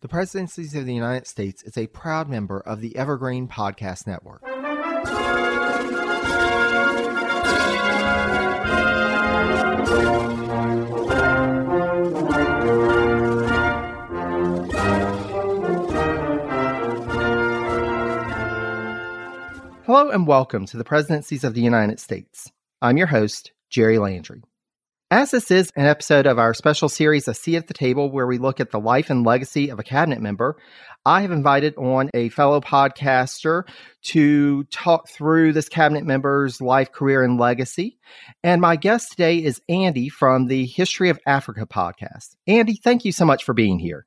The Presidencies of the United States is a proud member of the Evergreen Podcast Network. Hello and welcome to the Presidencies of the United States. I'm your host, Jerry Landry. As this is an episode of our special series, A Seat at the Table, where we look at the life and legacy of a cabinet member, I have invited on a fellow podcaster to talk through this cabinet member's life, career, and legacy. And my guest today is Andy from the History of Africa podcast. Andy, thank you so much for being here.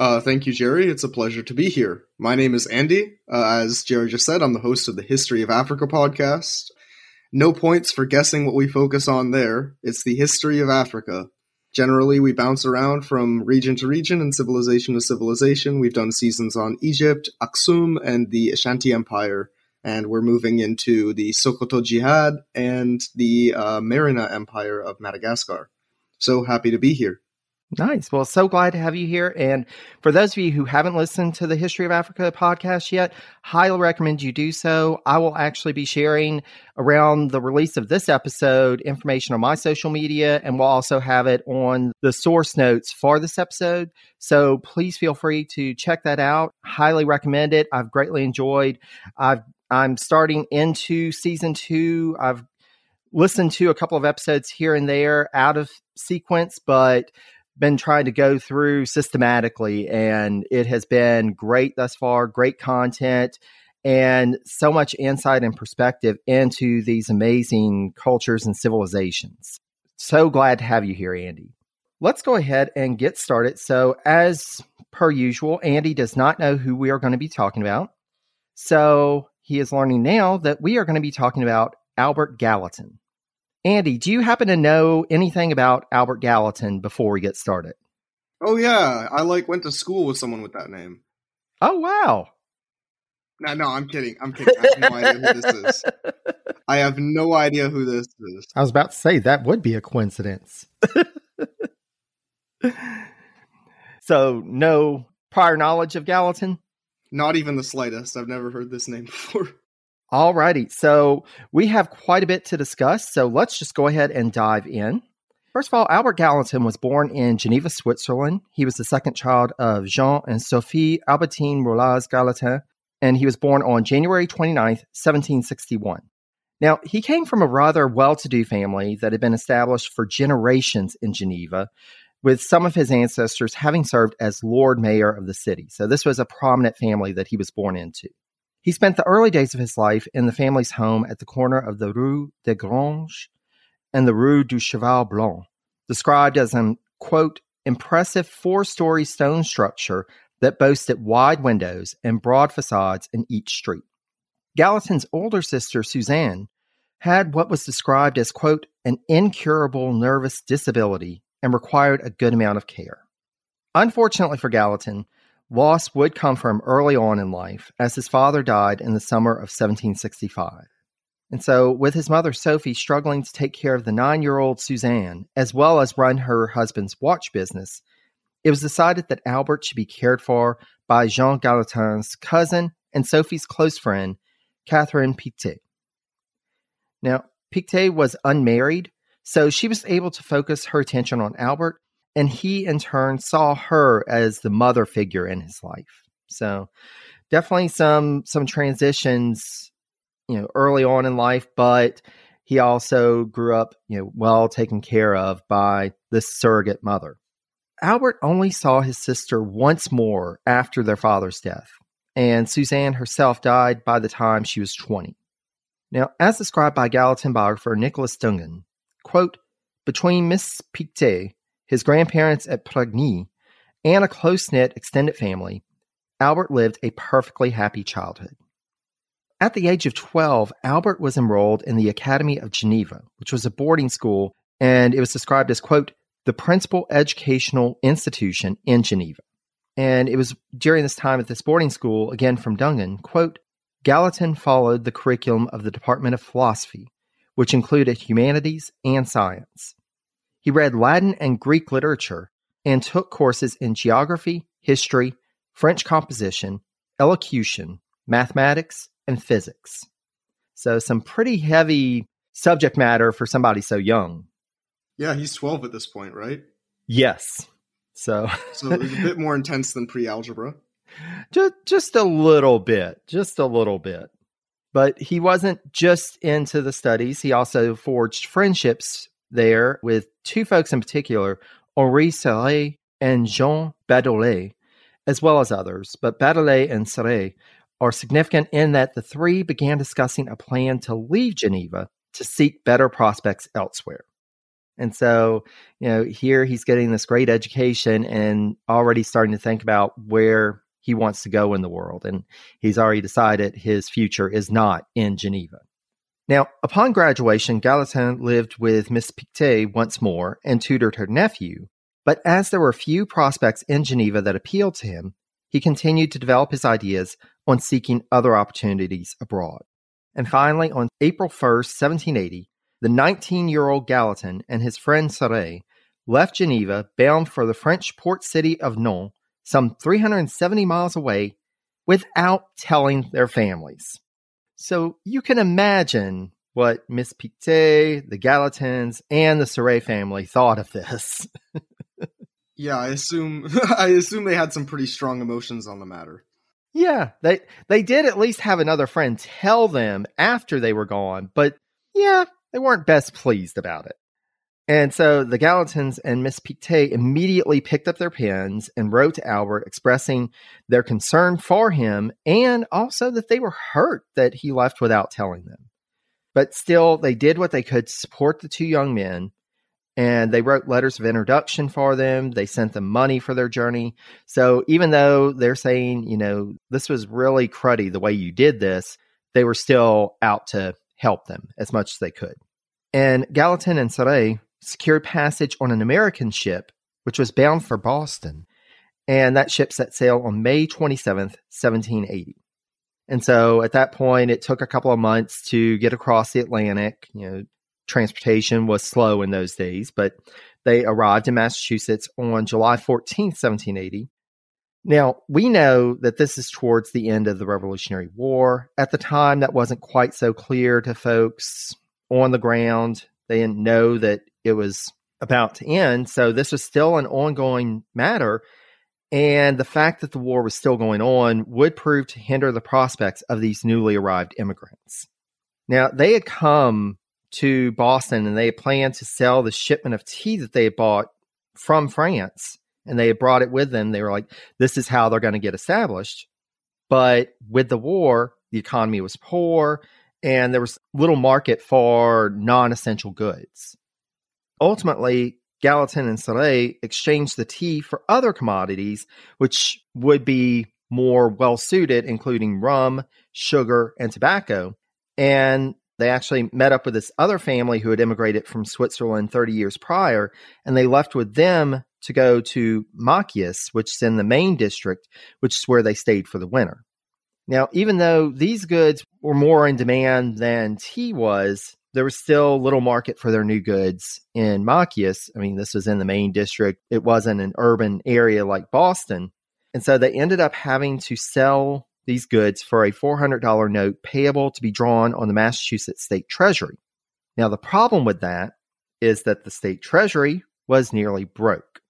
Uh, thank you, Jerry. It's a pleasure to be here. My name is Andy. Uh, as Jerry just said, I'm the host of the History of Africa podcast. No points for guessing what we focus on there. It's the history of Africa. Generally, we bounce around from region to region and civilization to civilization. We've done seasons on Egypt, Aksum, and the Ashanti Empire. And we're moving into the Sokoto Jihad and the uh, Merina Empire of Madagascar. So happy to be here. Nice. Well, so glad to have you here. And for those of you who haven't listened to the History of Africa podcast yet, highly recommend you do so. I will actually be sharing around the release of this episode information on my social media, and we'll also have it on the source notes for this episode. So please feel free to check that out. Highly recommend it. I've greatly enjoyed. I've I'm starting into season two. I've listened to a couple of episodes here and there out of sequence, but been trying to go through systematically, and it has been great thus far. Great content and so much insight and perspective into these amazing cultures and civilizations. So glad to have you here, Andy. Let's go ahead and get started. So, as per usual, Andy does not know who we are going to be talking about. So, he is learning now that we are going to be talking about Albert Gallatin. Andy, do you happen to know anything about Albert Gallatin before we get started? Oh yeah, I like went to school with someone with that name. Oh wow. No, no, I'm kidding. I'm kidding. I have no idea who this is. I have no idea who this is. I was about to say that would be a coincidence. so, no prior knowledge of Gallatin? Not even the slightest. I've never heard this name before. All righty. So we have quite a bit to discuss. So let's just go ahead and dive in. First of all, Albert Gallatin was born in Geneva, Switzerland. He was the second child of Jean and Sophie Albertine Roulaz Gallatin, and he was born on January 29th, 1761. Now, he came from a rather well to do family that had been established for generations in Geneva, with some of his ancestors having served as Lord Mayor of the city. So, this was a prominent family that he was born into. He spent the early days of his life in the family's home at the corner of the Rue des Granges and the Rue du Cheval Blanc, described as an, quote, impressive four story stone structure that boasted wide windows and broad facades in each street. Gallatin's older sister, Suzanne, had what was described as, quote, an incurable nervous disability and required a good amount of care. Unfortunately for Gallatin, Loss would come from early on in life, as his father died in the summer of 1765. And so, with his mother Sophie struggling to take care of the nine year old Suzanne, as well as run her husband's watch business, it was decided that Albert should be cared for by Jean Gallatin's cousin and Sophie's close friend, Catherine Pictet. Now, Pictet was unmarried, so she was able to focus her attention on Albert and he in turn saw her as the mother figure in his life. So definitely some some transitions, you know, early on in life, but he also grew up, you know, well taken care of by this surrogate mother. Albert only saw his sister once more after their father's death, and Suzanne herself died by the time she was 20. Now, as described by Gallatin biographer Nicholas Dungan, quote, between Miss Pictet his grandparents at Pregny, and a close knit extended family, Albert lived a perfectly happy childhood. At the age of 12, Albert was enrolled in the Academy of Geneva, which was a boarding school, and it was described as, quote, the principal educational institution in Geneva. And it was during this time at this boarding school, again from Dungan, quote, Gallatin followed the curriculum of the Department of Philosophy, which included humanities and science. He read Latin and Greek literature and took courses in geography, history, French composition, elocution, mathematics, and physics. So, some pretty heavy subject matter for somebody so young. Yeah, he's 12 at this point, right? Yes. So, so it's a bit more intense than pre algebra. Just, just a little bit, just a little bit. But he wasn't just into the studies. He also forged friendships there with two folks in particular, Henri Serre and Jean Badolet, as well as others. But Badolet and Serre are significant in that the three began discussing a plan to leave Geneva to seek better prospects elsewhere. And so, you know, here he's getting this great education and already starting to think about where he wants to go in the world. And he's already decided his future is not in Geneva. Now, upon graduation, Gallatin lived with Miss Pictet once more and tutored her nephew. But as there were few prospects in Geneva that appealed to him, he continued to develop his ideas on seeking other opportunities abroad. And finally, on April 1st, 1780, the 19 year old Gallatin and his friend Serre left Geneva bound for the French port city of Nantes, some 370 miles away, without telling their families. So you can imagine what Miss Pictet, the Gallatins, and the Serre family thought of this. yeah, I assume I assume they had some pretty strong emotions on the matter. Yeah, they they did at least have another friend tell them after they were gone, but yeah, they weren't best pleased about it. And so the Gallatins and Miss Pictet immediately picked up their pens and wrote to Albert expressing their concern for him and also that they were hurt that he left without telling them. But still, they did what they could to support the two young men and they wrote letters of introduction for them. They sent them money for their journey. So even though they're saying, you know, this was really cruddy the way you did this, they were still out to help them as much as they could. And Gallatin and Serre secured passage on an American ship, which was bound for Boston. And that ship set sail on May 27th, 1780. And so at that point, it took a couple of months to get across the Atlantic. You know, transportation was slow in those days, but they arrived in Massachusetts on July 14th, 1780. Now, we know that this is towards the end of the Revolutionary War. At the time, that wasn't quite so clear to folks on the ground. They didn't know that it was about to end. So, this was still an ongoing matter. And the fact that the war was still going on would prove to hinder the prospects of these newly arrived immigrants. Now, they had come to Boston and they had planned to sell the shipment of tea that they had bought from France and they had brought it with them. They were like, this is how they're going to get established. But with the war, the economy was poor and there was little market for non essential goods. Ultimately, Gallatin and Serre exchanged the tea for other commodities, which would be more well suited, including rum, sugar, and tobacco. And they actually met up with this other family who had immigrated from Switzerland 30 years prior, and they left with them to go to Machias, which is in the Maine district, which is where they stayed for the winter. Now, even though these goods were more in demand than tea was, there was still little market for their new goods in Machias. I mean, this was in the Maine district. It wasn't an urban area like Boston. And so they ended up having to sell these goods for a $400 note payable to be drawn on the Massachusetts State Treasury. Now, the problem with that is that the state treasury was nearly broke.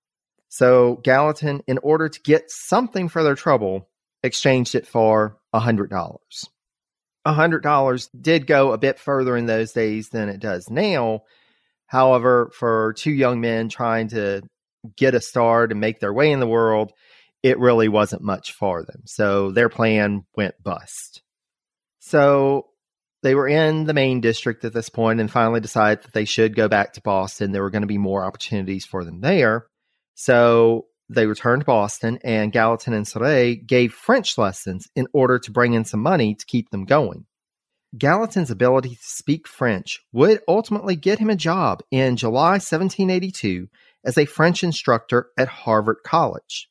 So Gallatin, in order to get something for their trouble, exchanged it for $100. $100 did go a bit further in those days than it does now. However, for two young men trying to get a start and make their way in the world, it really wasn't much for them. So their plan went bust. So they were in the Maine district at this point and finally decided that they should go back to Boston. There were going to be more opportunities for them there. So they returned to Boston, and Gallatin and Serre gave French lessons in order to bring in some money to keep them going. Gallatin's ability to speak French would ultimately get him a job in July 1782 as a French instructor at Harvard College.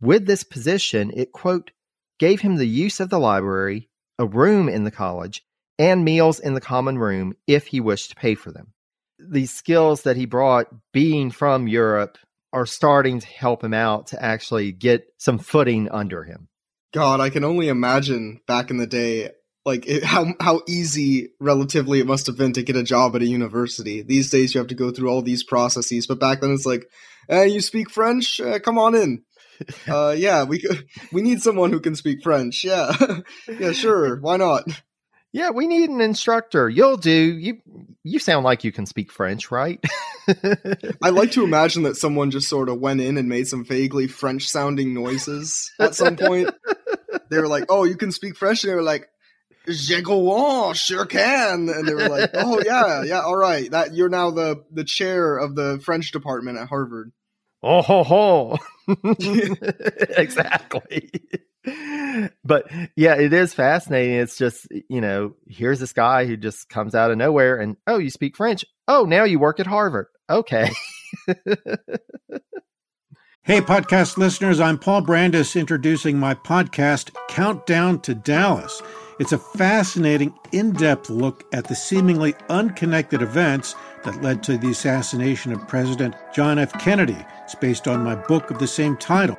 With this position, it, quote, gave him the use of the library, a room in the college, and meals in the common room if he wished to pay for them. These skills that he brought, being from Europe, are starting to help him out to actually get some footing under him. God, I can only imagine back in the day, like it, how how easy relatively it must have been to get a job at a university. These days, you have to go through all these processes, but back then it's like, eh, you speak French? Uh, come on in. Uh, yeah, we we need someone who can speak French. Yeah, yeah, sure, why not? Yeah, we need an instructor. You'll do. You you sound like you can speak French, right? I like to imagine that someone just sort of went in and made some vaguely French sounding noises at some point. They were like, "Oh, you can speak French," and they were like, "Je sure can." And they were like, "Oh yeah, yeah, all right. That you're now the the chair of the French department at Harvard." Oh ho ho! exactly but yeah, it is fascinating. It's just, you know, here's this guy who just comes out of nowhere and, oh, you speak French. Oh, now you work at Harvard. Okay. hey, podcast listeners, I'm Paul Brandus introducing my podcast, Countdown to Dallas. It's a fascinating, in depth look at the seemingly unconnected events that led to the assassination of President John F. Kennedy. It's based on my book of the same title.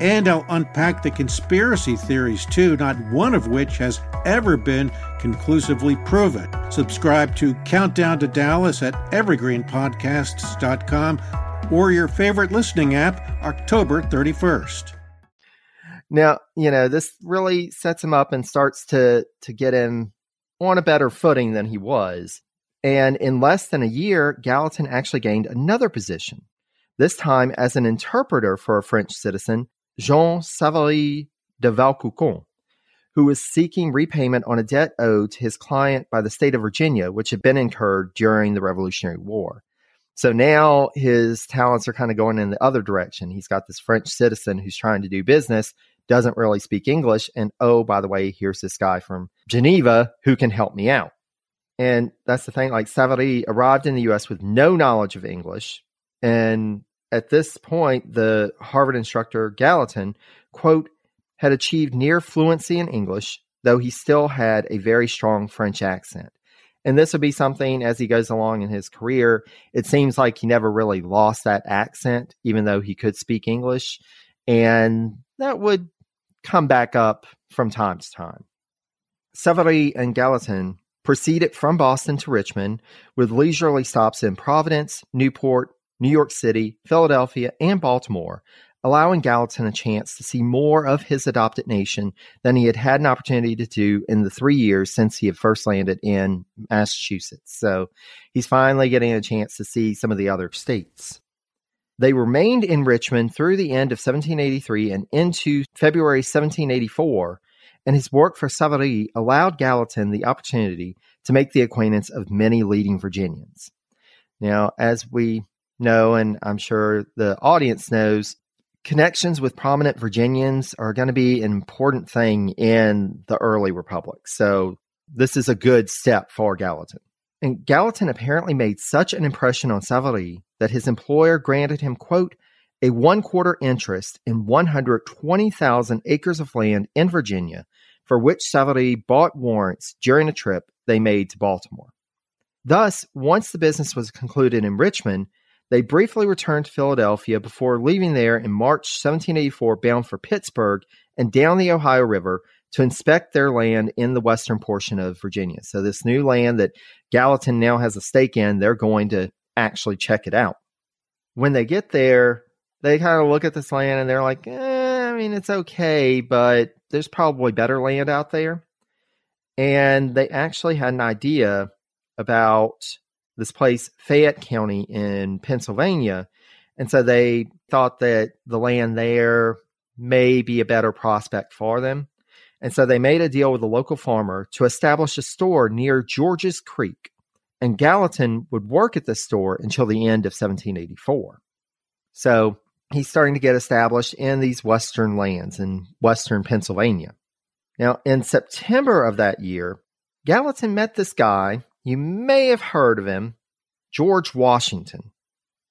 and I'll unpack the conspiracy theories too, not one of which has ever been conclusively proven. Subscribe to Countdown to Dallas at evergreenpodcasts.com or your favorite listening app October 31st. Now, you know, this really sets him up and starts to to get him on a better footing than he was. And in less than a year, Gallatin actually gained another position, this time as an interpreter for a French citizen Jean Savary de Valcoulon, who was seeking repayment on a debt owed to his client by the state of Virginia, which had been incurred during the Revolutionary War. So now his talents are kind of going in the other direction. He's got this French citizen who's trying to do business, doesn't really speak English. And oh, by the way, here's this guy from Geneva who can help me out. And that's the thing. Like Savary arrived in the US with no knowledge of English and at this point, the Harvard instructor Gallatin, quote, had achieved near fluency in English, though he still had a very strong French accent. And this would be something as he goes along in his career. It seems like he never really lost that accent, even though he could speak English. And that would come back up from time to time. Savary and Gallatin proceeded from Boston to Richmond with leisurely stops in Providence, Newport, New York City, Philadelphia, and Baltimore, allowing Gallatin a chance to see more of his adopted nation than he had had an opportunity to do in the three years since he had first landed in Massachusetts. So he's finally getting a chance to see some of the other states. They remained in Richmond through the end of 1783 and into February 1784, and his work for Savary allowed Gallatin the opportunity to make the acquaintance of many leading Virginians. Now, as we know, and I'm sure the audience knows, connections with prominent Virginians are going to be an important thing in the early republic. So this is a good step for Gallatin. And Gallatin apparently made such an impression on Savary that his employer granted him, quote, a one quarter interest in 120,000 acres of land in Virginia, for which Savary bought warrants during a trip they made to Baltimore. Thus, once the business was concluded in Richmond, they briefly returned to Philadelphia before leaving there in March 1784 bound for Pittsburgh and down the Ohio River to inspect their land in the western portion of Virginia. So, this new land that Gallatin now has a stake in, they're going to actually check it out. When they get there, they kind of look at this land and they're like, eh, mean, it's okay, but there's probably better land out there. And they actually had an idea about this place, Fayette County in Pennsylvania. And so they thought that the land there may be a better prospect for them. And so they made a deal with a local farmer to establish a store near George's Creek. And Gallatin would work at this store until the end of 1784. So he's starting to get established in these western lands in western Pennsylvania. Now, in September of that year, Gallatin met this guy. You may have heard of him, George Washington.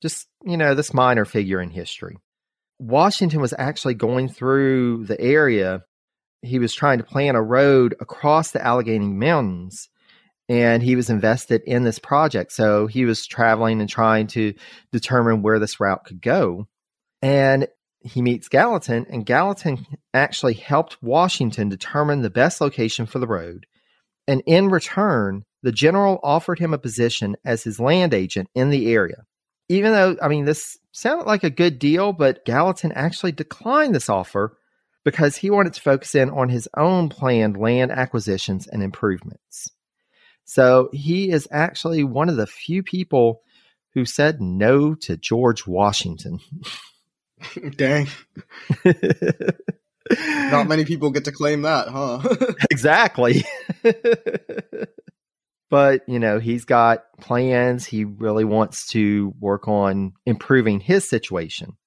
Just, you know, this minor figure in history. Washington was actually going through the area. He was trying to plan a road across the Allegheny Mountains and he was invested in this project. So he was traveling and trying to determine where this route could go. And he meets Gallatin, and Gallatin actually helped Washington determine the best location for the road. And in return, the general offered him a position as his land agent in the area. Even though, I mean, this sounded like a good deal, but Gallatin actually declined this offer because he wanted to focus in on his own planned land acquisitions and improvements. So he is actually one of the few people who said no to George Washington. Dang. Not many people get to claim that, huh? exactly. But, you know, he's got plans. He really wants to work on improving his situation.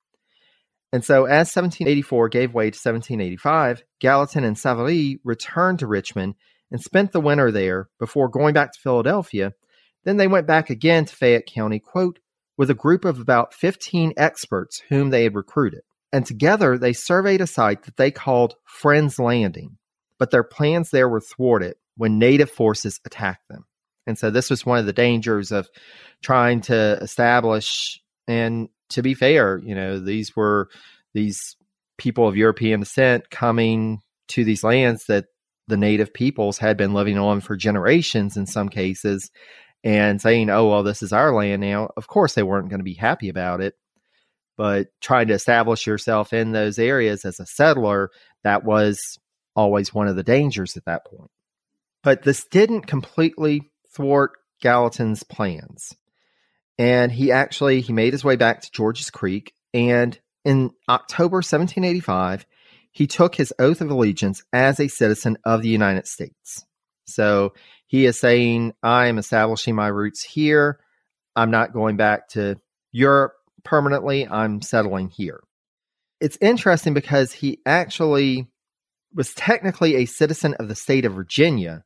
And so, as 1784 gave way to 1785, Gallatin and Savary returned to Richmond and spent the winter there before going back to Philadelphia. Then they went back again to Fayette County, quote, with a group of about 15 experts whom they had recruited. And together they surveyed a site that they called Friends Landing. But their plans there were thwarted when native forces attacked them. And so this was one of the dangers of trying to establish and to be fair, you know, these were these people of European descent coming to these lands that the native peoples had been living on for generations in some cases and saying, oh, well, this is our land now. Of course, they weren't going to be happy about it. But trying to establish yourself in those areas as a settler, that was always one of the dangers at that point. But this didn't completely thwart Gallatin's plans. And he actually he made his way back to George's Creek and in October 1785 he took his oath of allegiance as a citizen of the United States. So he is saying, I am establishing my roots here. I'm not going back to Europe permanently. I'm settling here. It's interesting because he actually was technically a citizen of the state of Virginia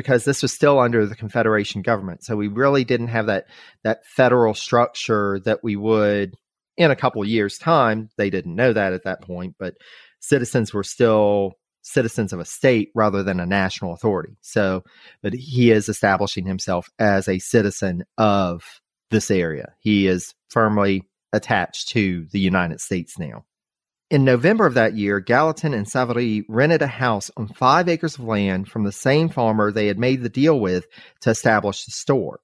because this was still under the Confederation government. So we really didn't have that that federal structure that we would in a couple years' time. They didn't know that at that point, but citizens were still citizens of a state rather than a national authority. So, but he is establishing himself as a citizen of this area. He is firmly attached to the United States now. In November of that year, Gallatin and Savary rented a house on five acres of land from the same farmer they had made the deal with to establish the store.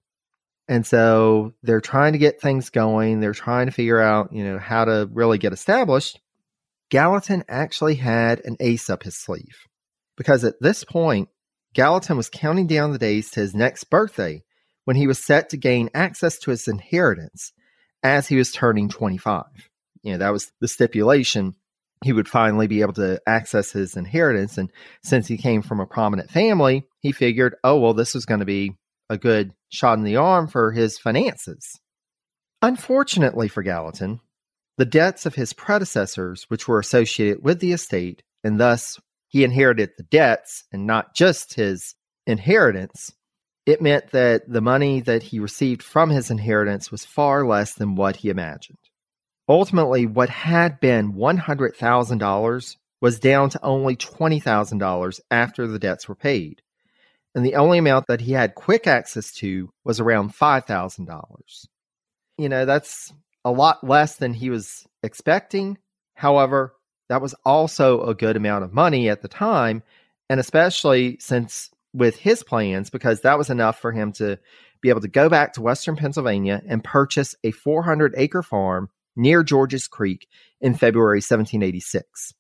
And so they're trying to get things going. They're trying to figure out, you know, how to really get established. Gallatin actually had an ace up his sleeve because at this point, Gallatin was counting down the days to his next birthday when he was set to gain access to his inheritance as he was turning 25. You know, that was the stipulation. He would finally be able to access his inheritance. And since he came from a prominent family, he figured, oh, well, this was going to be a good shot in the arm for his finances. Unfortunately for Gallatin, the debts of his predecessors, which were associated with the estate, and thus he inherited the debts and not just his inheritance, it meant that the money that he received from his inheritance was far less than what he imagined. Ultimately, what had been $100,000 was down to only $20,000 after the debts were paid. And the only amount that he had quick access to was around $5,000. You know, that's a lot less than he was expecting. However, that was also a good amount of money at the time. And especially since with his plans, because that was enough for him to be able to go back to Western Pennsylvania and purchase a 400 acre farm near George's Creek in February 1786.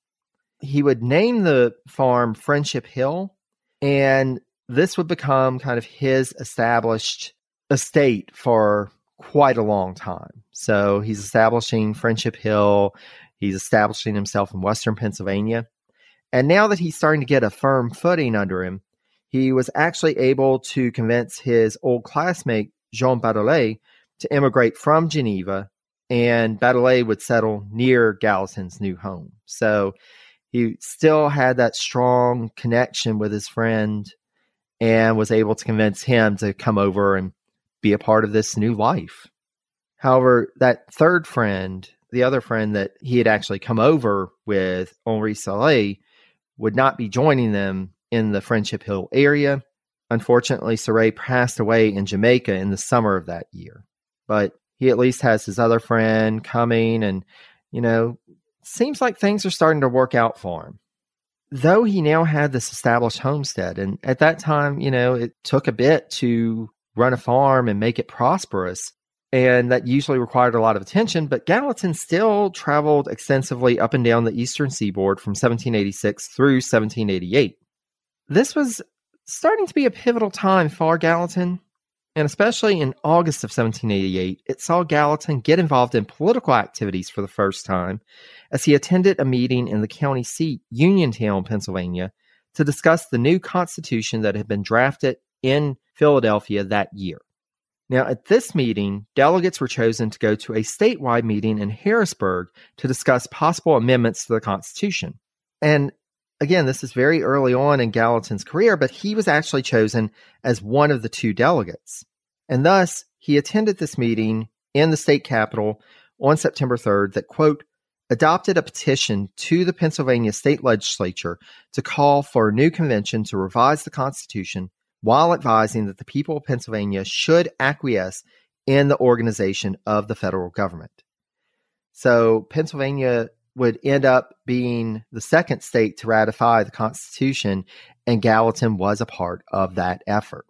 he would name the farm Friendship Hill, and this would become kind of his established estate for quite a long time. So he's establishing Friendship Hill, he's establishing himself in Western Pennsylvania. And now that he's starting to get a firm footing under him, he was actually able to convince his old classmate, Jean Badolet, to immigrate from Geneva, and Badolet would settle near Gallatin's new home. So he still had that strong connection with his friend and was able to convince him to come over and be a part of this new life. However, that third friend, the other friend that he had actually come over with, Henri Serre, would not be joining them in the Friendship Hill area. Unfortunately, Serre passed away in Jamaica in the summer of that year. But he at least has his other friend coming, and, you know, seems like things are starting to work out for him. Though he now had this established homestead, and at that time, you know, it took a bit to run a farm and make it prosperous, and that usually required a lot of attention, but Gallatin still traveled extensively up and down the eastern seaboard from 1786 through 1788. This was starting to be a pivotal time for Gallatin, and especially in August of 1788, it saw Gallatin get involved in political activities for the first time as he attended a meeting in the county seat, Uniontown, Pennsylvania, to discuss the new constitution that had been drafted in Philadelphia that year. Now, at this meeting, delegates were chosen to go to a statewide meeting in Harrisburg to discuss possible amendments to the Constitution. And again, this is very early on in Gallatin's career, but he was actually chosen as one of the two delegates. And thus, he attended this meeting in the state capitol on September 3rd that, quote, adopted a petition to the Pennsylvania state legislature to call for a new convention to revise the Constitution while advising that the people of Pennsylvania should acquiesce in the organization of the federal government. So Pennsylvania would end up being the second state to ratify the Constitution, and Gallatin was a part of that effort.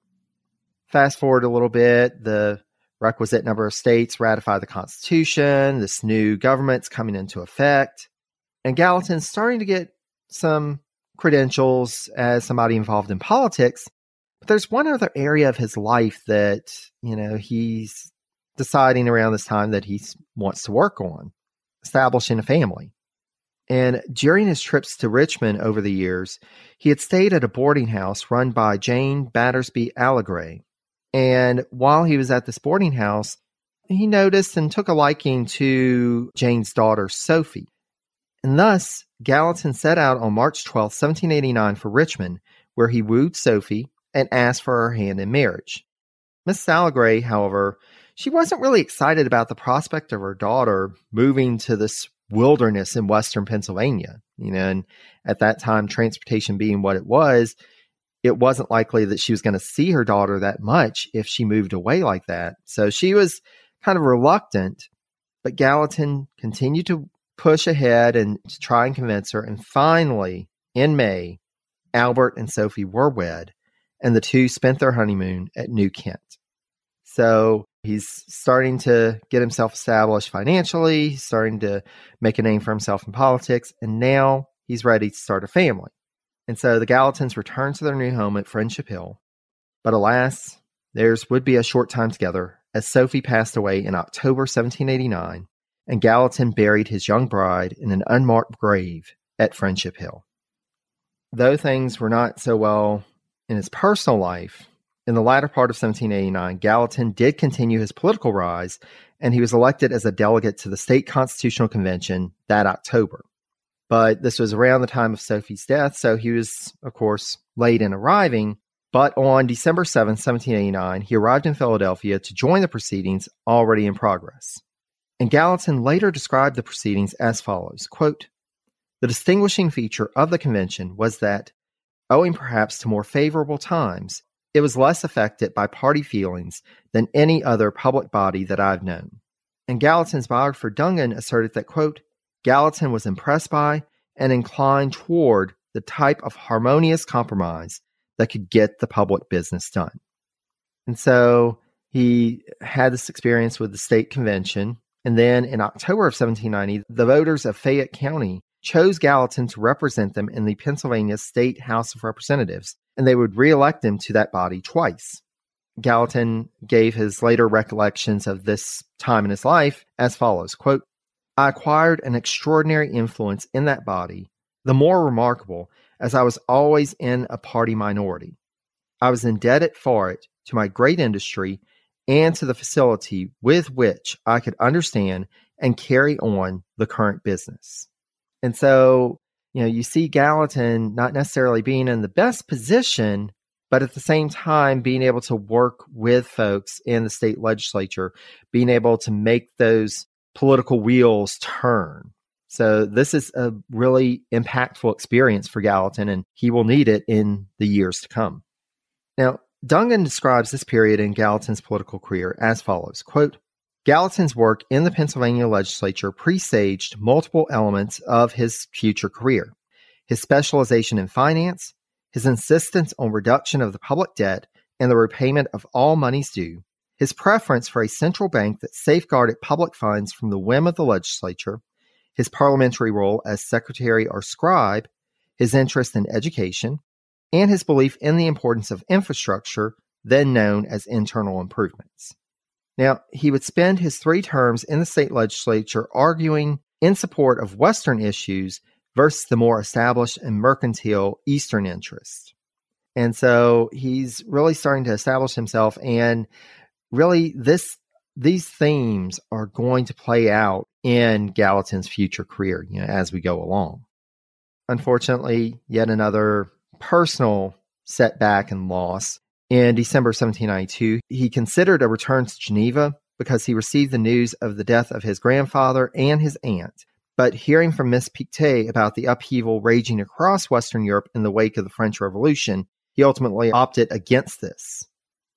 Fast forward a little bit, the requisite number of states ratify the Constitution, this new government's coming into effect, and Gallatin's starting to get some credentials as somebody involved in politics but there's one other area of his life that, you know, he's deciding around this time that he wants to work on establishing a family. And during his trips to Richmond over the years, he had stayed at a boarding house run by Jane Battersby Allegra. And while he was at this boarding house, he noticed and took a liking to Jane's daughter, Sophie. And thus, Gallatin set out on March 12, 1789, for Richmond, where he wooed Sophie and asked for her hand in marriage. Miss Salagray, however, she wasn't really excited about the prospect of her daughter moving to this wilderness in western Pennsylvania. You know, and at that time, transportation being what it was, it wasn't likely that she was going to see her daughter that much if she moved away like that. So she was kind of reluctant, but Gallatin continued to push ahead and to try and convince her. And finally, in May, Albert and Sophie were wed and the two spent their honeymoon at New Kent. So he's starting to get himself established financially, he's starting to make a name for himself in politics, and now he's ready to start a family. And so the Gallatins return to their new home at Friendship Hill. But alas, theirs would be a short time together as Sophie passed away in October 1789 and Gallatin buried his young bride in an unmarked grave at Friendship Hill. Though things were not so well in his personal life, in the latter part of 1789, Gallatin did continue his political rise, and he was elected as a delegate to the state constitutional convention that October. But this was around the time of Sophie's death, so he was, of course, late in arriving. But on December 7, 1789, he arrived in Philadelphia to join the proceedings already in progress. And Gallatin later described the proceedings as follows quote, The distinguishing feature of the convention was that owing perhaps to more favorable times, it was less affected by party feelings than any other public body that I've known. And Gallatin's biographer Dungan asserted that, quote, Gallatin was impressed by and inclined toward the type of harmonious compromise that could get the public business done. And so he had this experience with the state convention. And then in October of 1790, the voters of Fayette County chose Gallatin to represent them in the Pennsylvania State House of Representatives, and they would reelect him to that body twice. Gallatin gave his later recollections of this time in his life as follows quote, I acquired an extraordinary influence in that body, the more remarkable as I was always in a party minority. I was indebted for it to my great industry and to the facility with which I could understand and carry on the current business. And so, you know, you see Gallatin not necessarily being in the best position, but at the same time being able to work with folks in the state legislature, being able to make those political wheels turn. So this is a really impactful experience for Gallatin, and he will need it in the years to come. Now, Dungan describes this period in Gallatin's political career as follows quote, Gallatin's work in the Pennsylvania legislature presaged multiple elements of his future career. His specialization in finance, his insistence on reduction of the public debt and the repayment of all monies due, his preference for a central bank that safeguarded public funds from the whim of the legislature, his parliamentary role as secretary or scribe, his interest in education, and his belief in the importance of infrastructure, then known as internal improvements. Now, he would spend his three terms in the state legislature arguing in support of Western issues versus the more established and mercantile Eastern interests. And so he's really starting to establish himself and really this these themes are going to play out in Gallatin's future career, you know, as we go along. Unfortunately, yet another personal setback and loss. In December 1792, he considered a return to Geneva because he received the news of the death of his grandfather and his aunt. But hearing from Miss Pictet about the upheaval raging across Western Europe in the wake of the French Revolution, he ultimately opted against this.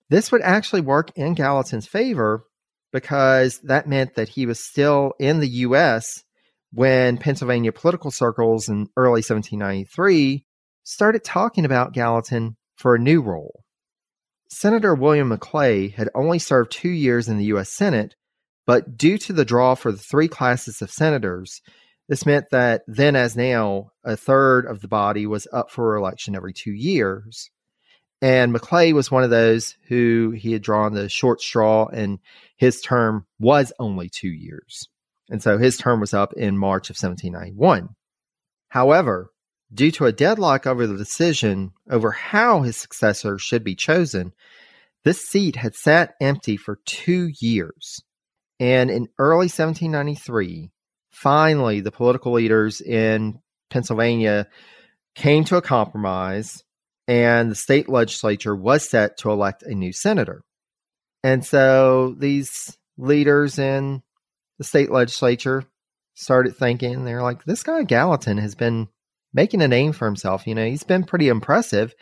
This would actually work in Gallatin's favor because that meant that he was still in the U.S. when Pennsylvania political circles in early 1793 started talking about Gallatin for a new role. Senator William Maclay had only served two years in the U.S. Senate, but due to the draw for the three classes of senators, this meant that then, as now, a third of the body was up for election every two years. And Maclay was one of those who he had drawn the short straw, and his term was only two years. And so his term was up in March of 1791. However, due to a deadlock over the decision over how his successor should be chosen, this seat had sat empty for two years. And in early 1793, finally, the political leaders in Pennsylvania came to a compromise and the state legislature was set to elect a new senator. And so these leaders in the state legislature started thinking, they're like, this guy Gallatin has been making a name for himself. You know, he's been pretty impressive.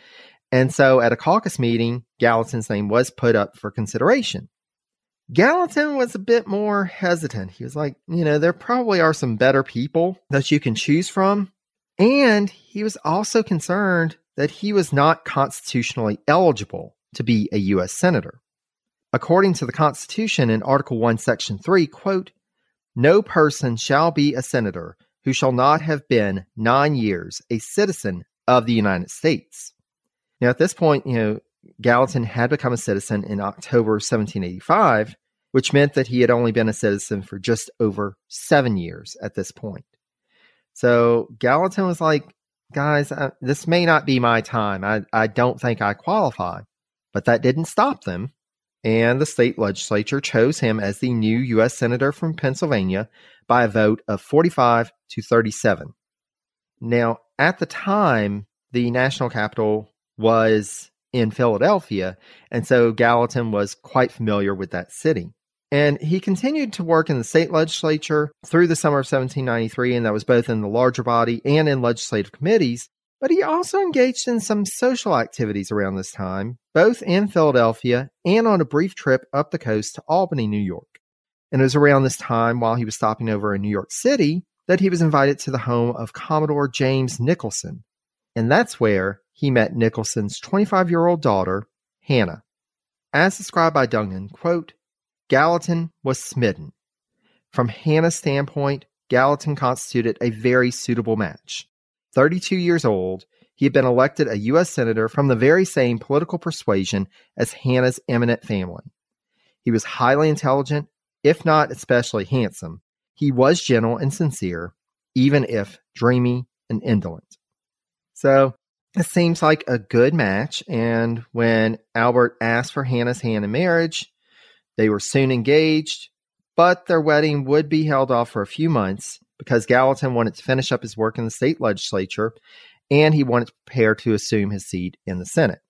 And so at a caucus meeting, Gallatin's name was put up for consideration. Gallatin was a bit more hesitant. He was like, you know, there probably are some better people that you can choose from. And he was also concerned that he was not constitutionally eligible to be a U.S. Senator. According to the Constitution in Article 1, Section 3, quote, no person shall be a senator who shall not have been nine years a citizen of the United States. Now, at this point, you know, Gallatin had become a citizen in October 1785, which meant that he had only been a citizen for just over seven years at this point. So Gallatin was like, guys, I, this may not be my time. I, I don't think I qualify. But that didn't stop them. And the state legislature chose him as the new U.S. Senator from Pennsylvania by a vote of 45 to 37. Now, at the time, the national capital was in Philadelphia, and so Gallatin was quite familiar with that city. And he continued to work in the state legislature through the summer of 1793, and that was both in the larger body and in legislative committees. But he also engaged in some social activities around this time, both in Philadelphia and on a brief trip up the coast to Albany, New York. And it was around this time, while he was stopping over in New York City, that he was invited to the home of Commodore James Nicholson. And that's where he met Nicholson's 25 year old daughter, Hannah. As described by Dungan, quote, Gallatin was smitten. From Hannah's standpoint, Gallatin constituted a very suitable match. 32 years old, he had been elected a U.S. Senator from the very same political persuasion as Hannah's eminent family. He was highly intelligent, if not especially handsome. He was gentle and sincere, even if dreamy and indolent. So it seems like a good match. And when Albert asked for Hannah's hand in marriage, they were soon engaged, but their wedding would be held off for a few months because Gallatin wanted to finish up his work in the state legislature and he wanted to prepare to assume his seat in the Senate.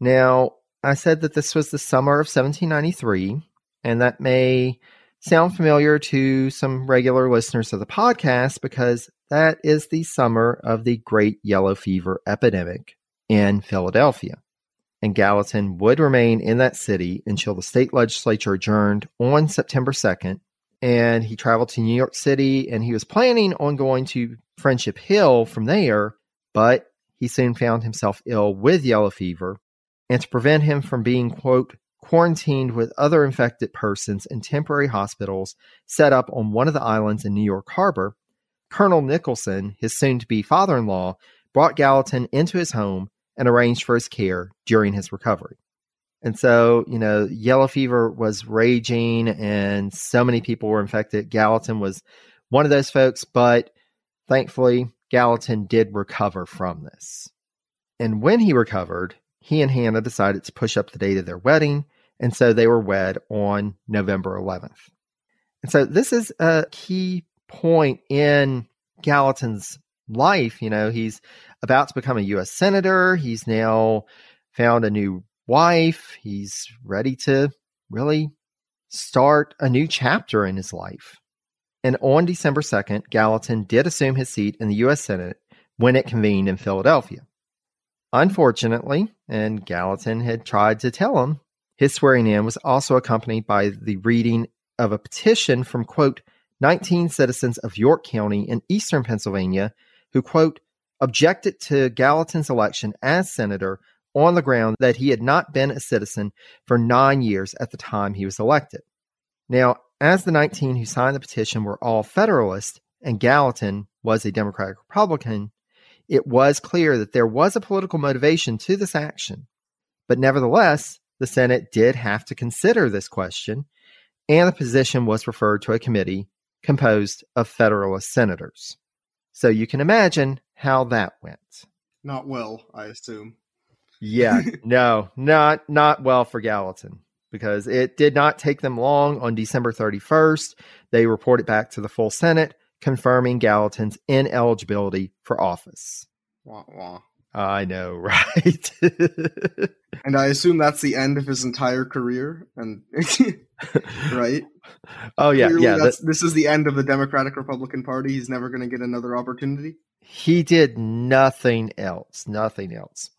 Now, I said that this was the summer of 1793, and that may sound familiar to some regular listeners of the podcast because that is the summer of the Great Yellow Fever epidemic in Philadelphia. And Gallatin would remain in that city until the state legislature adjourned on September 2nd. And he traveled to New York City and he was planning on going to Friendship Hill from there, but he soon found himself ill with yellow fever. And to prevent him from being, quote, quarantined with other infected persons in temporary hospitals set up on one of the islands in New York Harbor, Colonel Nicholson, his soon to be father in law, brought Gallatin into his home and arranged for his care during his recovery. And so, you know, yellow fever was raging and so many people were infected. Gallatin was one of those folks, but thankfully, Gallatin did recover from this. And when he recovered, he and Hannah decided to push up the date of their wedding. And so they were wed on November 11th. And so this is a key point in Gallatin's life. You know, he's about to become a U.S. Senator. He's now found a new wife. He's ready to really start a new chapter in his life. And on December 2nd, Gallatin did assume his seat in the U.S. Senate when it convened in Philadelphia. Unfortunately, and Gallatin had tried to tell him, his swearing in was also accompanied by the reading of a petition from, quote, 19 citizens of York County in eastern Pennsylvania who, quote, objected to Gallatin's election as senator on the ground that he had not been a citizen for nine years at the time he was elected. Now, as the 19 who signed the petition were all Federalists and Gallatin was a Democratic Republican, it was clear that there was a political motivation to this action. But nevertheless, the Senate did have to consider this question, and the position was referred to a committee composed of Federalist senators. So you can imagine how that went. Not well, I assume. Yeah, no, not not well for Gallatin because it did not take them long. On December 31st, they reported back to the full Senate confirming Gallatin's ineligibility for office. Wah, wah. I know, right? and I assume that's the end of his entire career. And right? Oh yeah, Clearly yeah. that's- this is the end of the Democratic Republican Party. He's never going to get another opportunity. he did nothing else, nothing else.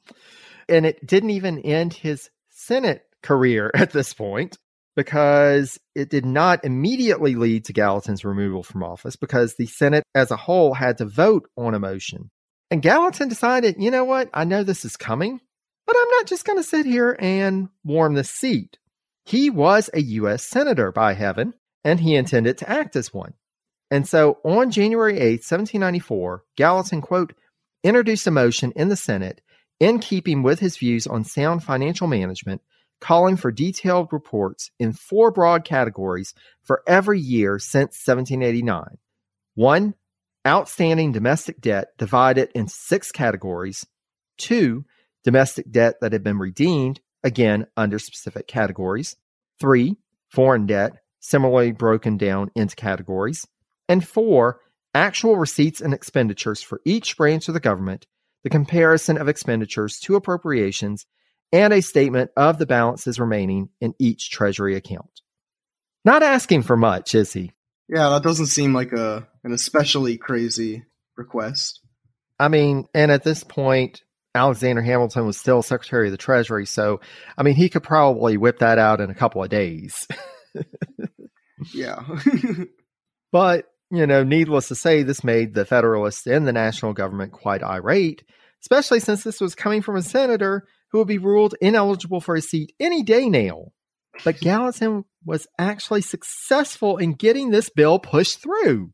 And it didn't even end his Senate career at this point because it did not immediately lead to Gallatin's removal from office because the Senate as a whole had to vote on a motion. And Gallatin decided, you know what? I know this is coming, but I'm not just going to sit here and warm the seat. He was a U.S. Senator, by heaven, and he intended to act as one. And so on January 8th, 1794, Gallatin, quote, introduced a motion in the Senate in keeping with his views on sound financial management, calling for detailed reports in four broad categories for every year since 1789. One, outstanding domestic debt divided in six categories. Two, domestic debt that had been redeemed, again under specific categories. Three, foreign debt, similarly broken down into categories. And four, actual receipts and expenditures for each branch of the government, the comparison of expenditures to appropriations, and a statement of the balances remaining in each Treasury account. Not asking for much, is he? Yeah, that doesn't seem like a an especially crazy request. I mean, and at this point, Alexander Hamilton was still Secretary of the Treasury, so I mean, he could probably whip that out in a couple of days. Yeah. But, you know, needless to say, this made the Federalists and the national government quite irate, especially since this was coming from a senator who would be ruled ineligible for a seat any day now. But Gallatin was actually successful in getting this bill pushed through.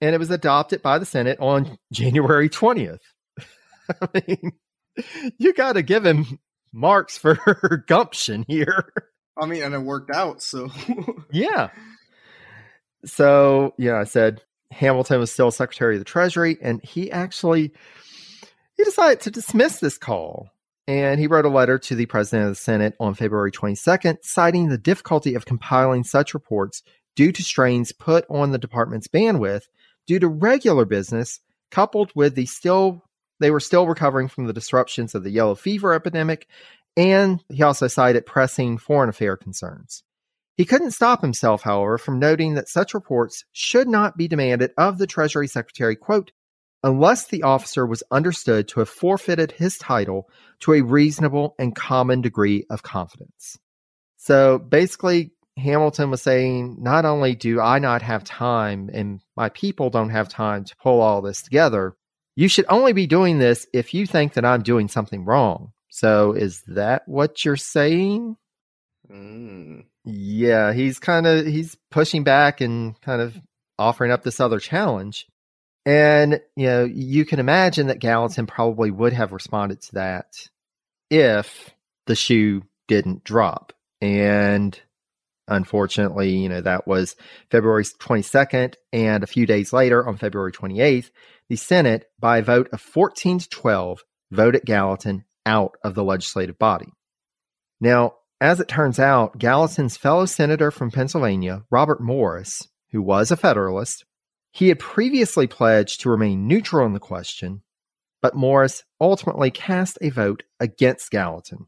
And it was adopted by the Senate on January 20th. I mean, you got to give him marks for gumption here. I mean, and it worked out, so. yeah. So, yeah, I said Hamilton was still Secretary of the Treasury, and he actually he decided to dismiss this call. And he wrote a letter to the President of the Senate on February 22nd, citing the difficulty of compiling such reports due to strains put on the department's bandwidth due to regular business, coupled with the still they were still recovering from the disruptions of the yellow fever epidemic, and he also cited pressing foreign affair concerns. He couldn't stop himself, however, from noting that such reports should not be demanded of the Treasury Secretary, quote, unless the officer was understood to have forfeited his title to a reasonable and common degree of confidence. So basically, Hamilton was saying, not only do I not have time and my people don't have time to pull all this together, you should only be doing this if you think that I'm doing something wrong. So is that what you're saying? Mm. Yeah, he's kind of he's pushing back and kind of offering up this other challenge. And you know, you can imagine that Gallatin probably would have responded to that if the shoe didn't drop. And unfortunately, you know, that was February 22nd. And a few days later, on February 28th, the Senate, by a vote of 14 to 12, voted Gallatin out of the legislative body. Now, as it turns out, Gallatin's fellow senator from Pennsylvania, Robert Morris, who was a Federalist, he had previously pledged to remain neutral on the question, but Morris ultimately cast a vote against Gallatin,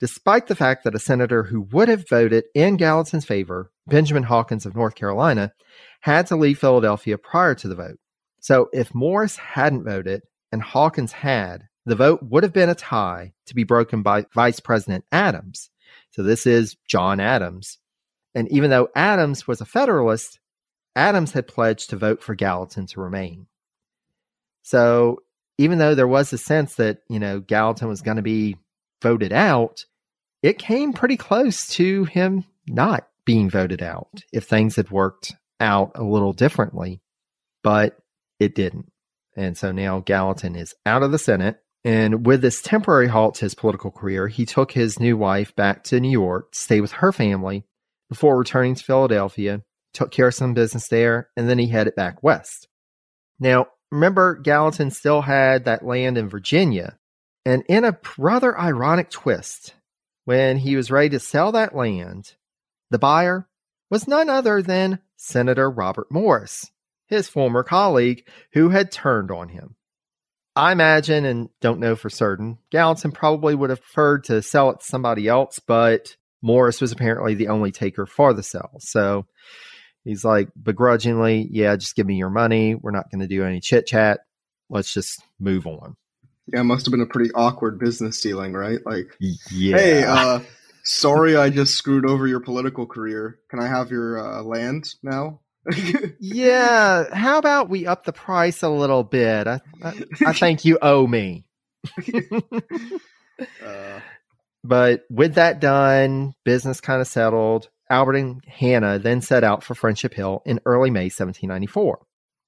despite the fact that a senator who would have voted in Gallatin's favor, Benjamin Hawkins of North Carolina, had to leave Philadelphia prior to the vote. So if Morris hadn't voted and Hawkins had, the vote would have been a tie to be broken by Vice President Adams. So this is John Adams. And even though Adams was a Federalist, Adams had pledged to vote for Gallatin to remain. So even though there was a sense that, you know, Gallatin was going to be voted out, it came pretty close to him not being voted out if things had worked out a little differently. But it didn't. And so now Gallatin is out of the Senate. And with this temporary halt to his political career, he took his new wife back to New York to stay with her family before returning to Philadelphia, took care of some business there, and then he headed back west. Now, remember, Gallatin still had that land in Virginia. And in a rather ironic twist, when he was ready to sell that land, the buyer was none other than Senator Robert Morris his former colleague, who had turned on him. I imagine, and don't know for certain, Gallatin probably would have preferred to sell it to somebody else, but Morris was apparently the only taker for the sale. So he's like, begrudgingly, yeah, just give me your money. We're not going to do any chit chat. Let's just move on. Yeah, it must have been a pretty awkward business dealing, right? Like, yeah. hey, uh, sorry I just screwed over your political career. Can I have your uh, land now? yeah, how about we up the price a little bit? I, I, I think you owe me. uh, but with that done, business kind of settled. Albert and Hannah then set out for Friendship Hill in early May 1794.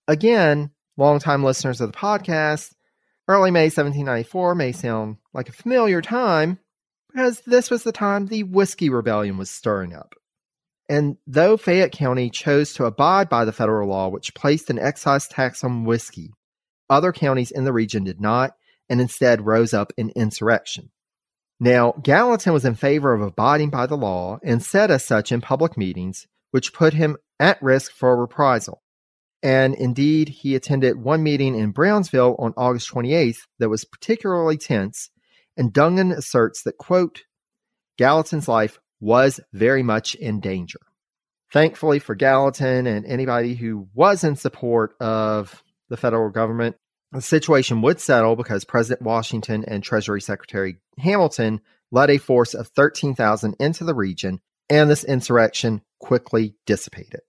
Again, longtime listeners of the podcast, early May 1794 may sound like a familiar time because this was the time the Whiskey Rebellion was stirring up. And though Fayette County chose to abide by the federal law, which placed an excise tax on whiskey, other counties in the region did not and instead rose up in insurrection. Now, Gallatin was in favor of abiding by the law and said as such in public meetings, which put him at risk for reprisal. And indeed, he attended one meeting in Brownsville on August 28th that was particularly tense, and Dungan asserts that, quote, Gallatin's life was very much in danger. Thankfully for Gallatin and anybody who was in support of the federal government, the situation would settle because President Washington and Treasury Secretary Hamilton led a force of 13,000 into the region, and this insurrection quickly dissipated.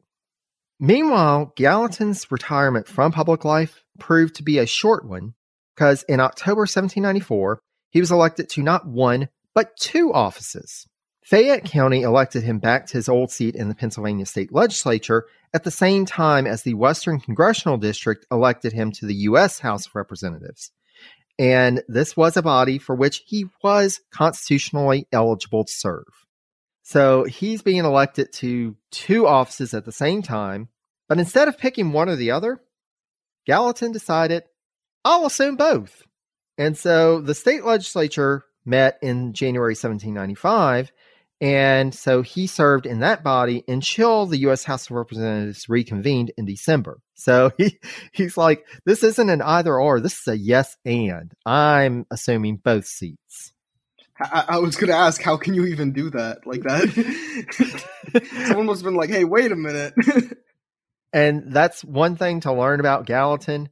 Meanwhile, Gallatin's retirement from public life proved to be a short one because in October 1794, he was elected to not one, but two offices Fayette County elected him back to his old seat in the Pennsylvania state legislature at the same time as the Western Congressional District elected him to the U.S. House of Representatives. And this was a body for which he was constitutionally eligible to serve. So he's being elected to two offices at the same time. But instead of picking one or the other, Gallatin decided, I'll assume both. And so the state legislature met in January 1795 and so he served in that body until the U.S. House of Representatives reconvened in December. So he, he's like, this isn't an either or, this is a yes and. I'm assuming both seats. I, I was going to ask, how can you even do that like that? Someone must have been like, hey, wait a minute. and that's one thing to learn about Gallatin.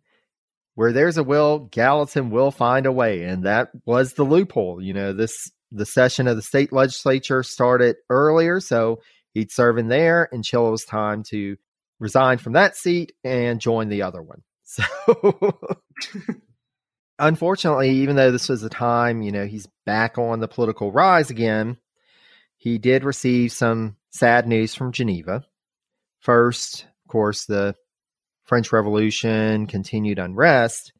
Where there's a will, Gallatin will find a way. And that was the loophole. You know, this the session of the state legislature started earlier, so he'd serve in there until it was time to resign from that seat and join the other one. So, unfortunately, even though this was a time, you know, he's back on the political rise again, he did receive some sad news from Geneva. First, course, the French Revolution, continued unrest,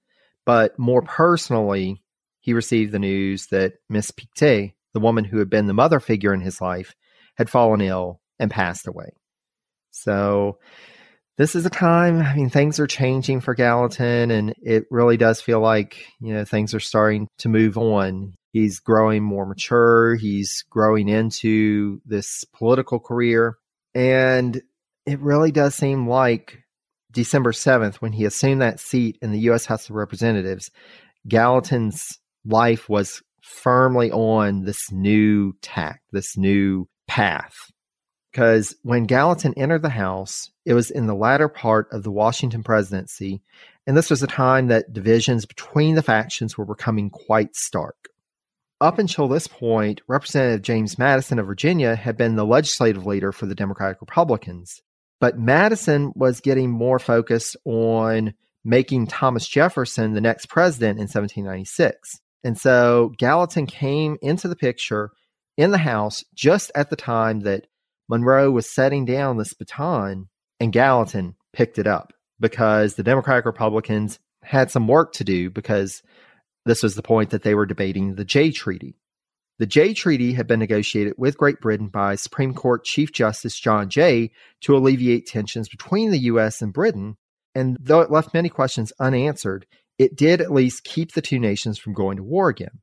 but more personally, he received the news that Miss Pictet, the woman who had been the mother figure in his life, had fallen ill and passed away. So this is a time, I mean, things are changing for Gallatin, and it really does feel like, you know, things are starting to move on. He's growing more mature, he's growing into this political career. And it really does seem like December 7th, when he assumed that seat in the U.S. House of Representatives, Gallatin's life was firmly on this new tack, this new path. Because when Gallatin entered the House, it was in the latter part of the Washington presidency, and this was a time that divisions between the factions were becoming quite stark. Up until this point, Representative James Madison of Virginia had been the legislative leader for the Democratic Republicans. But Madison was getting more focused on making Thomas Jefferson the next president in 1796. And so Gallatin came into the picture in the House just at the time that Monroe was setting down this baton, and Gallatin picked it up because the Democratic Republicans had some work to do because this was the point that they were debating the Jay Treaty. The Jay Treaty had been negotiated with Great Britain by Supreme Court Chief Justice John Jay to alleviate tensions between the U.S. and Britain. And though it left many questions unanswered, it did at least keep the two nations from going to war again.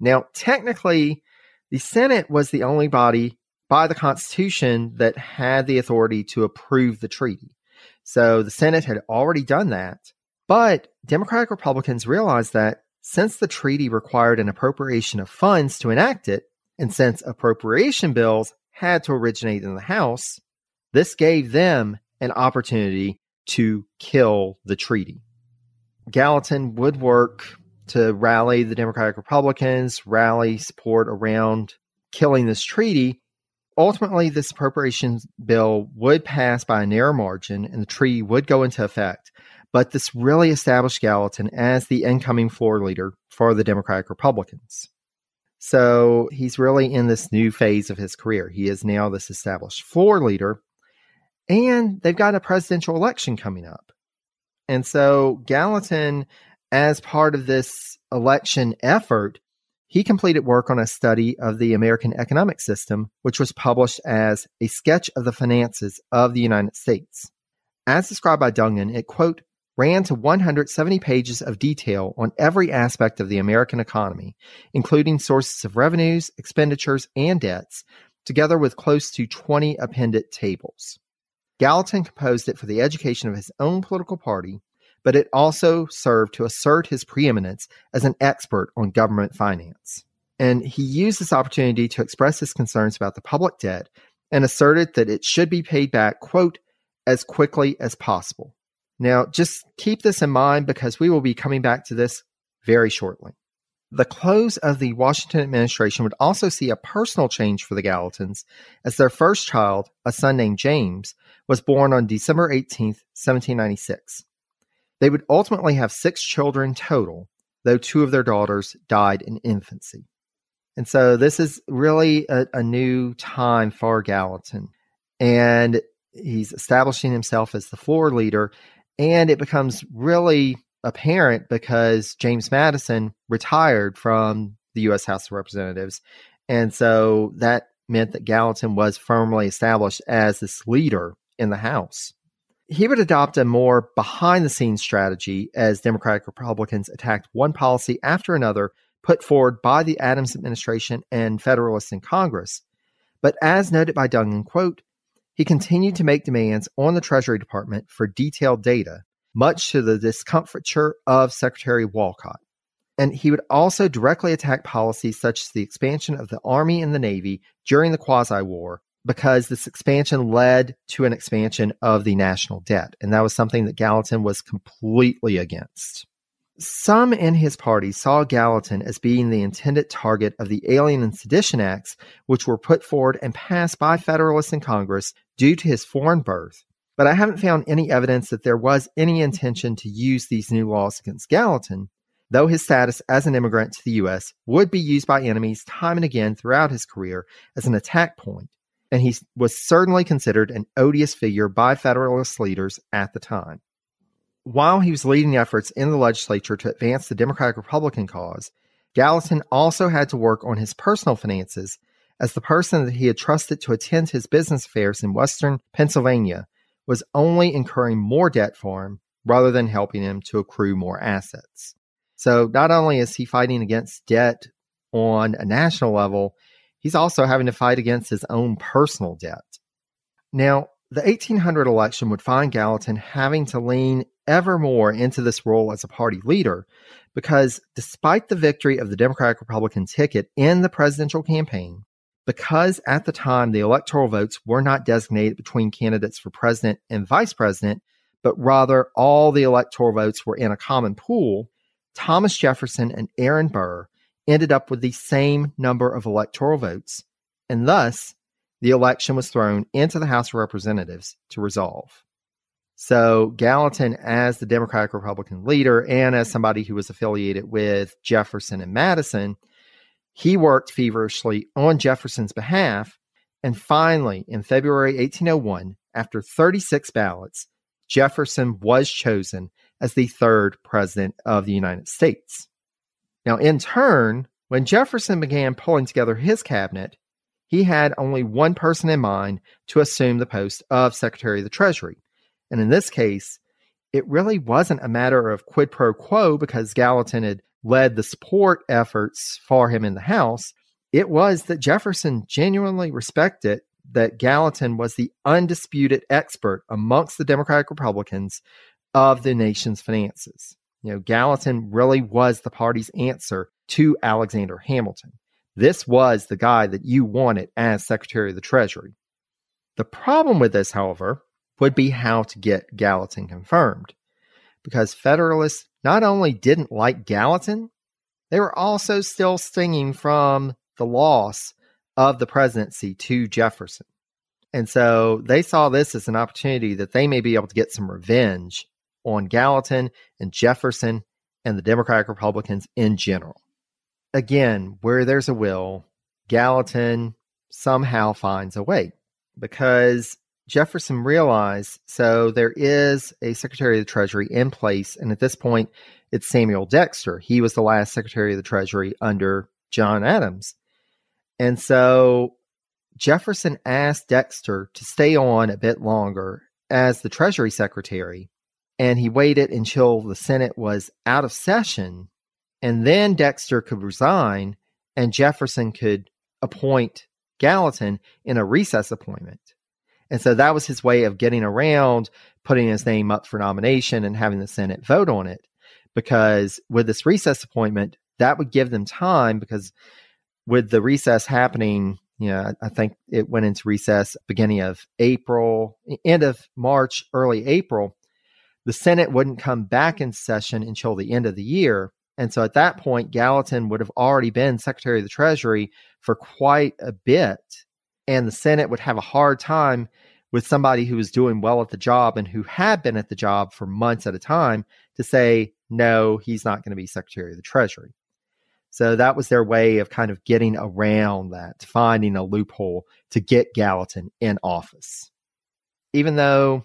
Now, technically, the Senate was the only body by the Constitution that had the authority to approve the treaty. So the Senate had already done that. But Democratic Republicans realized that since the treaty required an appropriation of funds to enact it, and since appropriation bills had to originate in the House, this gave them an opportunity to kill the treaty. Gallatin would work to rally the Democratic Republicans, rally support around killing this treaty. Ultimately, this appropriations bill would pass by a narrow margin and the treaty would go into effect. But this really established Gallatin as the incoming floor leader for the Democratic Republicans. So he's really in this new phase of his career. He is now this established floor leader, and they've got a presidential election coming up. And so Gallatin, as part of this election effort, he completed work on a study of the American economic system, which was published as a sketch of the finances of the United States. As described by Dungan, it, quote, ran to 170 pages of detail on every aspect of the American economy, including sources of revenues, expenditures, and debts, together with close to 20 appended tables. Gallatin composed it for the education of his own political party, but it also served to assert his preeminence as an expert on government finance. And he used this opportunity to express his concerns about the public debt and asserted that it should be paid back, quote, as quickly as possible. Now, just keep this in mind because we will be coming back to this very shortly. The close of the Washington administration would also see a personal change for the Gallatins, as their first child, a son named James, was born on December 18, 1796. They would ultimately have six children total, though two of their daughters died in infancy. And so this is really a, a new time for Gallatin. And he's establishing himself as the floor leader. And it becomes really apparent because James Madison retired from the U.S. House of Representatives. And so that meant that Gallatin was firmly established as this leader in the House. He would adopt a more behind the scenes strategy as Democratic Republicans attacked one policy after another put forward by the Adams administration and Federalists in Congress. But as noted by Dungan, quote, he continued to make demands on the Treasury Department for detailed data, much to the discomfiture of Secretary Wolcott. And he would also directly attack policies such as the expansion of the Army and the Navy during the Quasi War, because this expansion led to an expansion of the national debt. And that was something that Gallatin was completely against. Some in his party saw Gallatin as being the intended target of the Alien and Sedition Acts, which were put forward and passed by Federalists in Congress due to his foreign birth. But I haven't found any evidence that there was any intention to use these new laws against Gallatin, though his status as an immigrant to the U.S. would be used by enemies time and again throughout his career as an attack point, and he was certainly considered an odious figure by Federalist leaders at the time. While he was leading efforts in the legislature to advance the Democratic Republican cause, Gallatin also had to work on his personal finances as the person that he had trusted to attend his business affairs in western Pennsylvania was only incurring more debt for him rather than helping him to accrue more assets. So not only is he fighting against debt on a national level, he's also having to fight against his own personal debt. Now, the 1800 election would find Gallatin having to lean ever more into this role as a party leader because despite the victory of the Democratic Republican ticket in the presidential campaign, because at the time the electoral votes were not designated between candidates for president and vice president, but rather all the electoral votes were in a common pool, Thomas Jefferson and Aaron Burr ended up with the same number of electoral votes, and thus the election was thrown into the House of Representatives to resolve. So Gallatin, as the Democratic Republican leader and as somebody who was affiliated with Jefferson and Madison, he worked feverishly on Jefferson's behalf. And finally, in February 1801, after 36 ballots, Jefferson was chosen as the third president of the United States. Now, in turn, when Jefferson began pulling together his cabinet, he had only one person in mind to assume the post of Secretary of the Treasury, and in this case, it really wasn't a matter of quid pro quo because Gallatin had led the support efforts for him in the House. It was that Jefferson genuinely respected that Gallatin was the undisputed expert amongst the Democratic Republicans of the nation's finances. You know, Gallatin really was the party's answer to Alexander Hamilton. This was the guy that you wanted as Secretary of the Treasury. The problem with this, however, would be how to get Gallatin confirmed. Because Federalists not only didn't like Gallatin, they were also still stinging from the loss of the presidency to Jefferson. And so they saw this as an opportunity that they may be able to get some revenge on Gallatin and Jefferson and the Democratic Republicans in general. Again, where there's a will, Gallatin somehow finds a way because Jefferson realized so there is a Secretary of the Treasury in place, and at this point, it's Samuel Dexter. He was the last Secretary of the Treasury under John Adams. And so Jefferson asked Dexter to stay on a bit longer as the Treasury Secretary, and he waited until the Senate was out of session, and then Dexter could resign, and Jefferson could appoint Gallatin in a recess appointment. And so that was his way of getting around putting his name up for nomination and having the Senate vote on it. Because with this recess appointment, that would give them time because with the recess happening, you know, I think it went into recess beginning of April, end of March, early April. The Senate wouldn't come back in session until the end of the year. And so at that point, Gallatin would have already been Secretary of the Treasury for quite a bit and the Senate would have a hard time with somebody who was doing well at the job and who had been at the job for months at a time to say, no, he's not going to be Secretary of the Treasury. So that was their way of kind of getting around that, finding a loophole to get Gallatin in office. Even though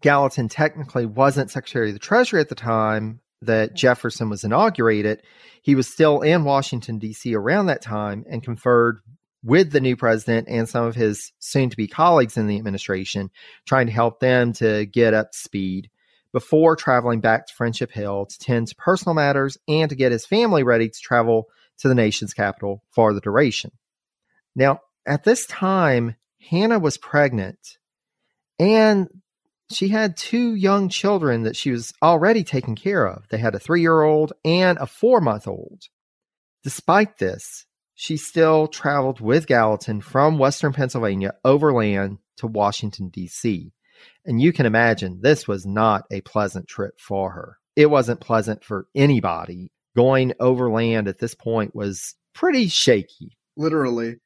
Gallatin technically wasn't Secretary of the Treasury at the time that Jefferson was inaugurated, he was still in Washington, D.C. around that time and conferred with the new president and some of his soon to be colleagues in the administration, trying to help them to get up speed before traveling back to Friendship Hill to tend to personal matters and to get his family ready to travel to the nation's capital for the duration. Now, at this time, Hannah was pregnant and she had two young children that she was already taking care of. They had a three year old and a four month old. Despite this, she still traveled with Gallatin from Western Pennsylvania overland to Washington, D.C. And you can imagine this was not a pleasant trip for her. It wasn't pleasant for anybody. Going overland at this point was pretty shaky. Literally.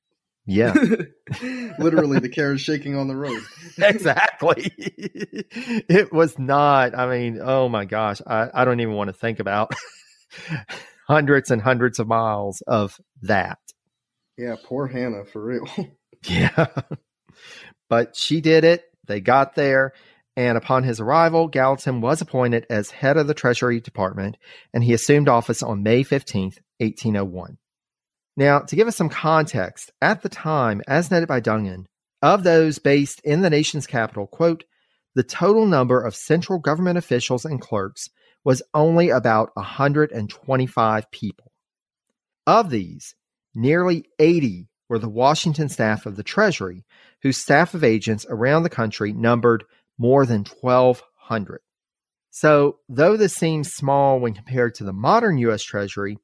Yeah. Literally, the car is shaking on the road. exactly. it was not, I mean, oh my gosh, I, I don't even want to think about hundreds and hundreds of miles of that. Yeah, poor Hannah, for real. yeah. But she did it. They got there. And upon his arrival, Gallatin was appointed as head of the Treasury Department, and he assumed office on May 15th, 1801. Now, to give us some context, at the time, as noted by Dungan, of those based in the nation's capital, quote, the total number of central government officials and clerks was only about 125 people. Of these, nearly 80 were the Washington staff of the Treasury, whose staff of agents around the country numbered more than 1,200. So, though this seems small when compared to the modern U.S. Treasury,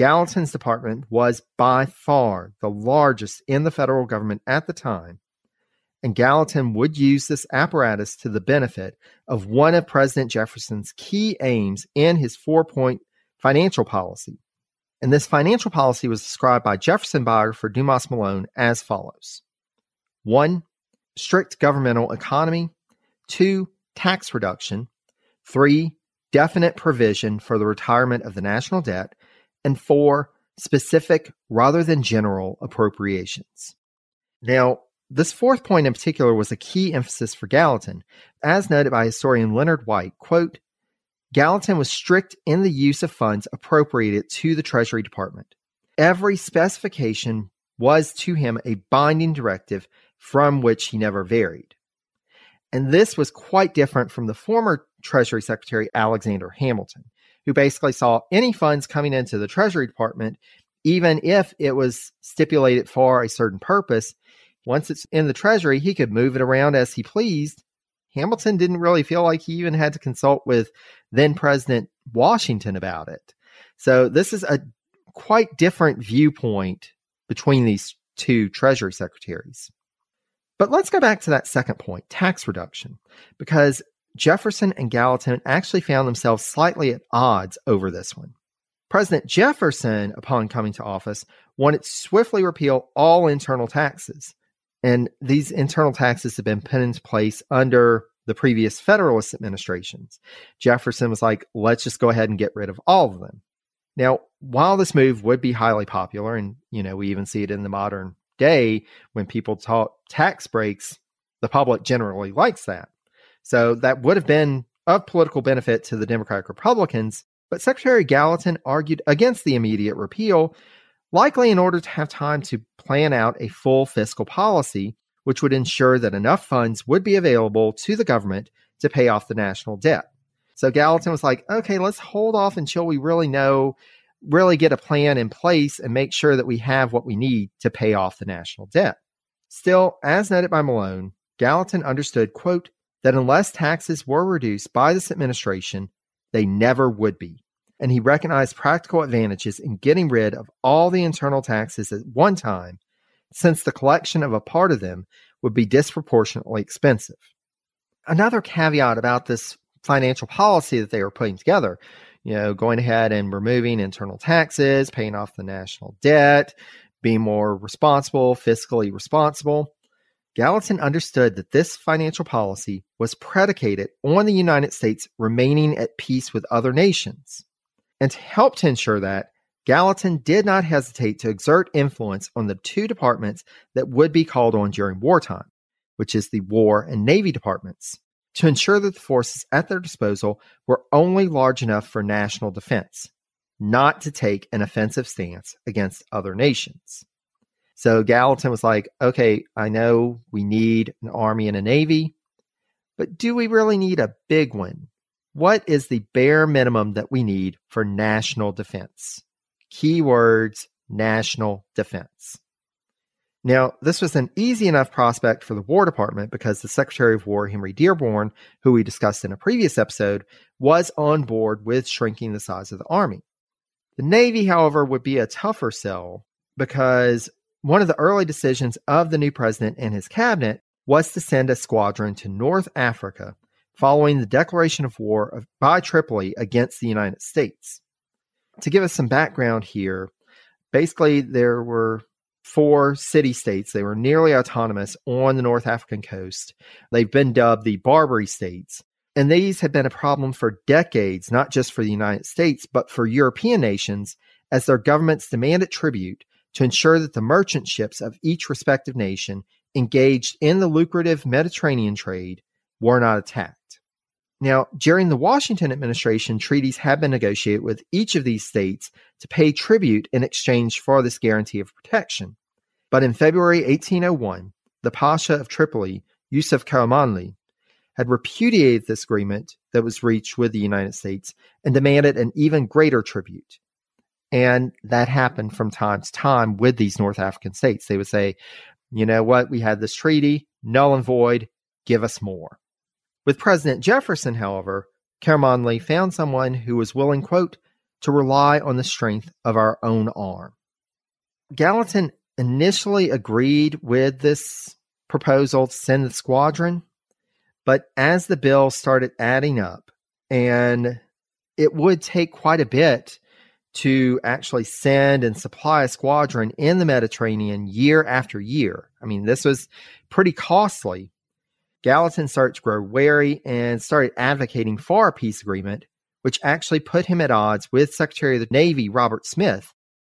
Gallatin's department was by far the largest in the federal government at the time, and Gallatin would use this apparatus to the benefit of one of President Jefferson's key aims in his four point financial policy. And this financial policy was described by Jefferson biographer Dumas Malone as follows. One, strict governmental economy, two, tax reduction, three, definite provision for the retirement of the national debt, and four, specific rather than general appropriations. Now, this fourth point in particular was a key emphasis for Gallatin, as noted by historian Leonard White. Quote, Gallatin was strict in the use of funds appropriated to the Treasury Department. Every specification was to him a binding directive from which he never varied. And this was quite different from the former Treasury Secretary Alexander Hamilton, who basically saw any funds coming into the Treasury Department, even if it was stipulated for a certain purpose, once it's in the Treasury, he could move it around as he pleased. Hamilton didn't really feel like he even had to consult with then President Washington about it. So this is a quite different viewpoint between these two Treasury secretaries. But let's go back to that second point tax reduction, because Jefferson and Gallatin actually found themselves slightly at odds over this one. President Jefferson, upon coming to office, wanted to swiftly repeal all internal taxes. And these internal taxes had been put into place under the previous Federalist administrations. Jefferson was like, let's just go ahead and get rid of all of them. Now, while this move would be highly popular, and you know, we even see it in the modern day when people talk tax breaks, the public generally likes that. So that would have been of political benefit to the Democratic Republicans, but Secretary Gallatin argued against the immediate repeal, likely in order to have time to plan out a full fiscal policy which would ensure that enough funds would be available to the government to pay off the national debt. So Gallatin was like, okay, let's hold off until we really know, really get a plan in place and make sure that we have what we need to pay off the national debt. Still, as noted by Malone, Gallatin understood, quote, that unless taxes were reduced by this administration, they never would be. And he recognized practical advantages in getting rid of all the internal taxes at one time, since the collection of a part of them would be disproportionately expensive. Another caveat about this financial policy that they were putting together, you know, going ahead and removing internal taxes, paying off the national debt, being more responsible, fiscally responsible. Gallatin understood that this financial policy was predicated on the United States remaining at peace with other nations. And to help to ensure that, Gallatin did not hesitate to exert influence on the two departments that would be called on during wartime, which is the War and Navy departments, to ensure that the forces at their disposal were only large enough for national defense, not to take an offensive stance against other nations. So Gallatin was like, okay, I know we need an army and a navy, but do we really need a big one? What is the bare minimum that we need for national defense? Keywords national defense. Now, this was an easy enough prospect for the War Department because the Secretary of War, Henry Dearborn, who we discussed in a previous episode, was on board with shrinking the size of the Army. The Navy, however, would be a tougher sell because one of the early decisions of the new president and his cabinet was to send a squadron to North Africa following the declaration of war by Tripoli against the United States. To give us some background here, basically there were four city states. They were nearly autonomous on the North African coast. They've been dubbed the Barbary states. And these had been a problem for decades, not just for the United States, but for European nations, as their governments demanded tribute to ensure that the merchant ships of each respective nation engaged in the lucrative Mediterranean trade were not attacked. Now, during the Washington administration, treaties have been negotiated with each of these states to pay tribute in exchange for this guarantee of protection. But in February 1801, the Pasha of Tripoli, Yusuf Karamanli, had repudiated this agreement that was reached with the United States and demanded an even greater tribute. And that happened from time to time with these North African states. They would say, you know what, we had this treaty, null and void, give us more. With President Jefferson, however, Karamanli found someone who was willing, quote, to rely on the strength of our own arm. Gallatin initially agreed with this proposal to send the squadron, but as the bill started adding up, and it would take quite a bit to actually send and supply a squadron in the Mediterranean year after year. I mean, this was pretty costly. Gallatin started to grow wary and started advocating for a peace agreement, which actually put him at odds with Secretary of the Navy Robert Smith.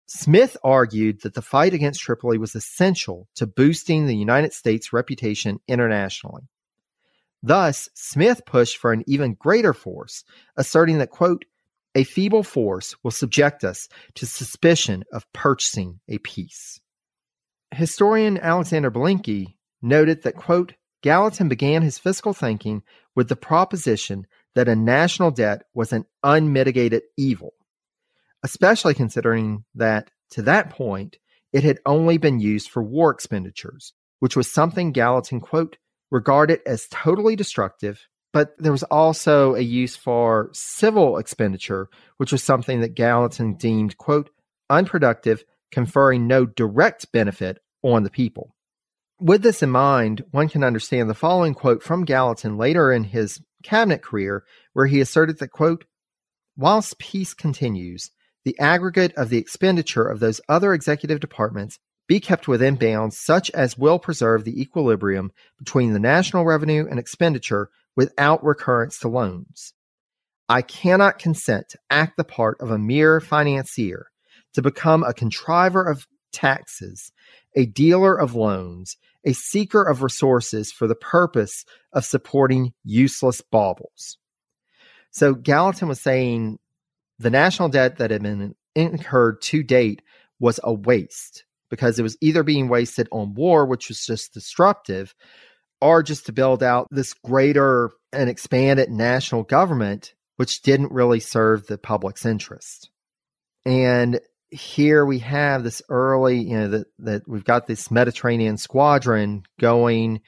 Smith argued that the fight against Tripoli was essential to boosting the United States' reputation internationally. Thus, Smith pushed for an even greater force, asserting that, quote, a feeble force will subject us to suspicion of purchasing a peace. Historian Alexander Balinky noted that, quote, Gallatin began his fiscal thinking with the proposition that a national debt was an unmitigated evil, especially considering that, to that point, it had only been used for war expenditures, which was something Gallatin, quote, regarded as totally destructive but there was also a use for civil expenditure, which was something that Gallatin deemed, quote, unproductive, conferring no direct benefit on the people. With this in mind, one can understand the following quote from Gallatin later in his cabinet career, where he asserted that, quote, whilst peace continues, the aggregate of the expenditure of those other executive departments be kept within bounds such as will preserve the equilibrium between the national revenue and expenditure without recurrence to loans. I cannot consent to act the part of a mere financier, to become a contriver of taxes, a dealer of loans, a seeker of resources for the purpose of supporting useless baubles. So Gallatin was saying the national debt that had been incurred to date was a waste because it was either being wasted on war, which was just destructive, or just to build out this greater and expanded national government, which didn't really serve the public's interest. And here we have this early, you know, that, that we've got this Mediterranean squadron going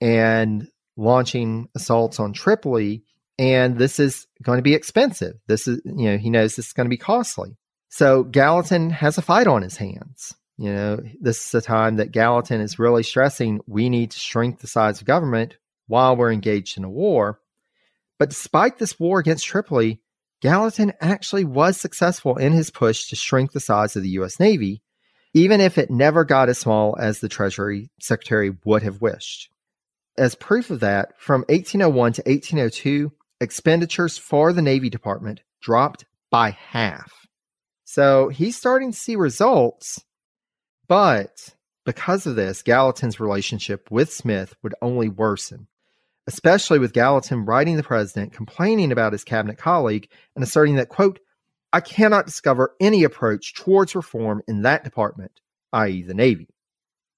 and launching assaults on Tripoli. And this is going to be expensive. This is, you know, he knows this is going to be costly. So Gallatin has a fight on his hands. You know, this is the time that Gallatin is really stressing we need to shrink the size of government while we're engaged in a war. But despite this war against Tripoli, Gallatin actually was successful in his push to shrink the size of the U.S. Navy, even if it never got as small as the Treasury Secretary would have wished. As proof of that, from 1801 to 1802, expenditures for the Navy Department dropped by half. So he's starting to see results, but because of this, Gallatin's relationship with Smith would only worsen, especially with Gallatin writing the president complaining about his cabinet colleague and asserting that, quote, I cannot discover any approach towards reform in that department, i.e., the Navy.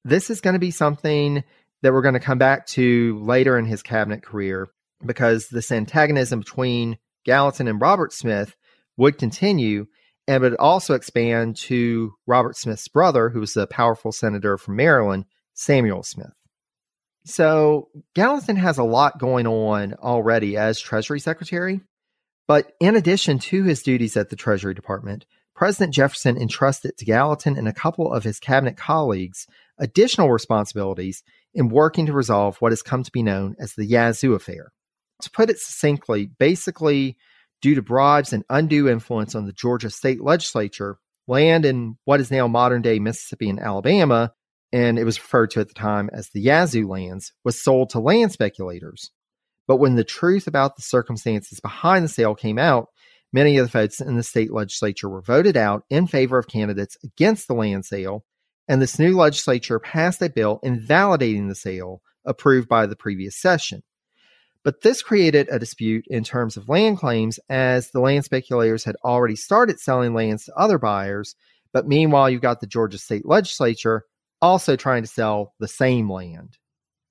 This is going to be something that we're going to come back to later in his cabinet career because this antagonism between Gallatin and Robert Smith would continue and would also expand to Robert Smith's brother, who was a powerful senator from Maryland, Samuel Smith. So Gallatin has a lot going on already as Treasury Secretary. But in addition to his duties at the Treasury Department, President Jefferson entrusted to Gallatin and a couple of his cabinet colleagues additional responsibilities in working to resolve what has come to be known as the Yazoo Affair. To put it succinctly, basically, due to bribes and undue influence on the Georgia state legislature, land in what is now modern day Mississippi and Alabama, and it was referred to at the time as the Yazoo lands, was sold to land speculators. But when the truth about the circumstances behind the sale came out, many of the votes in the state legislature were voted out in favor of candidates against the land sale, and this new legislature passed a bill invalidating the sale approved by the previous session. But this created a dispute in terms of land claims as the land speculators had already started selling lands to other buyers. But meanwhile, you've got the Georgia state legislature also trying to sell the same land.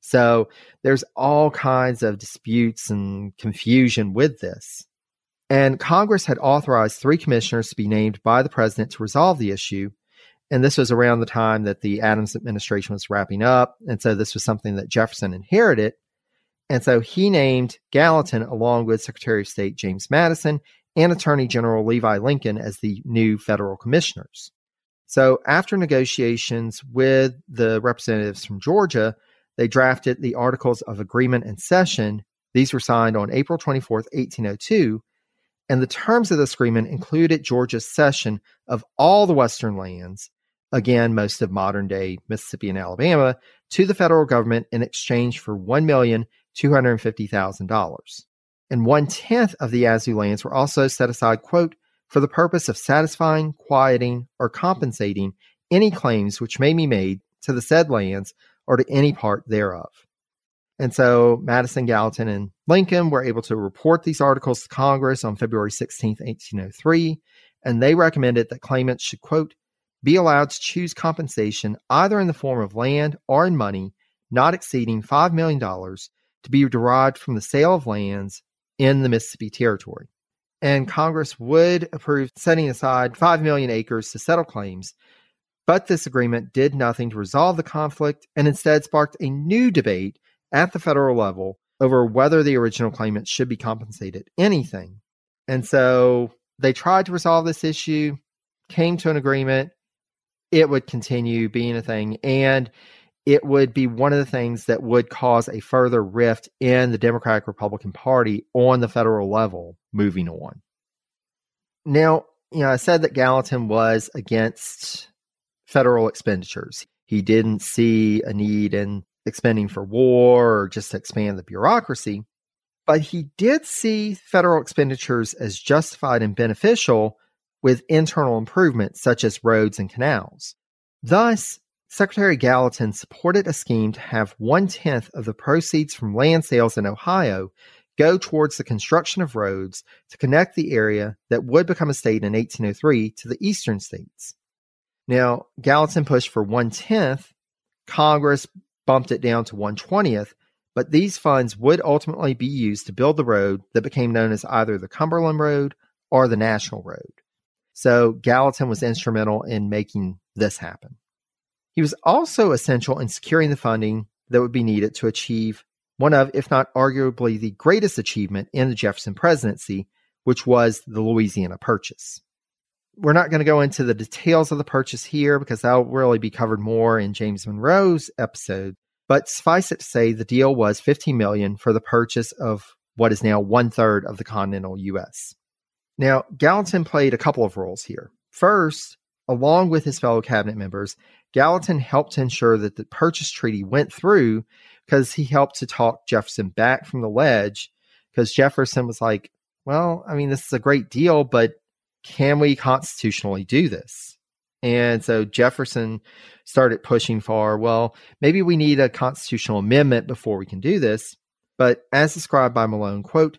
So there's all kinds of disputes and confusion with this. And Congress had authorized three commissioners to be named by the president to resolve the issue. And this was around the time that the Adams administration was wrapping up. And so this was something that Jefferson inherited. And so he named Gallatin, along with Secretary of State James Madison and Attorney General Levi Lincoln, as the new federal commissioners. So after negotiations with the representatives from Georgia, they drafted the Articles of Agreement and Cession. These were signed on April 24, 1802, and the terms of this agreement included Georgia's cession of all the Western lands, again, most of modern day Mississippi and Alabama, to the federal government in exchange for $1,250,000. And one tenth of the Yazoo lands were also set aside, quote, for the purpose of satisfying, quieting, or compensating any claims which may be made to the said lands or to any part thereof. And so Madison, Gallatin, and Lincoln were able to report these articles to Congress on February 16, 1803, and they recommended that claimants should, quote, be allowed to choose compensation either in the form of land or in money not exceeding $5 million to be derived from the sale of lands in the Mississippi Territory. And hmm. Congress would approve setting aside 5 million acres to settle claims, but this agreement did nothing to resolve the conflict and instead sparked a new debate at the federal level over whether the original claimants should be compensated anything. And so they tried to resolve this issue, came to an agreement. It would continue being a thing. And it would be one of the things that would cause a further rift in the Democratic Republican Party on the federal level moving on. Now, you know, I said that Gallatin was against federal expenditures. He didn't see a need in expending for war or just to expand the bureaucracy. But he did see federal expenditures as justified and beneficial with internal improvements such as roads and canals. Thus, Secretary Gallatin supported a scheme to have one tenth of the proceeds from land sales in Ohio go towards the construction of roads to connect the area that would become a state in 1803 to the eastern states. Now, Gallatin pushed for one tenth. Congress bumped it down to 120th, but these funds would ultimately be used to build the road that became known as either the Cumberland Road or the National Road. So Gallatin was instrumental in making this happen. He was also essential in securing the funding that would be needed to achieve one of, if not arguably the greatest achievement in the Jefferson presidency, which was the Louisiana Purchase. We're not going to go into the details of the purchase here because that'll really be covered more in James Monroe's episode. But suffice it to say, the deal was 15 million for the purchase of what is now one third of the continental U.S. Now, Gallatin played a couple of roles here. First, along with his fellow cabinet members, Gallatin helped to ensure that the purchase treaty went through because he helped to talk Jefferson back from the ledge. Because Jefferson was like, well, I mean, this is a great deal, but can we constitutionally do this? And so Jefferson started pushing for, well, maybe we need a constitutional amendment before we can do this. But as described by Malone, quote,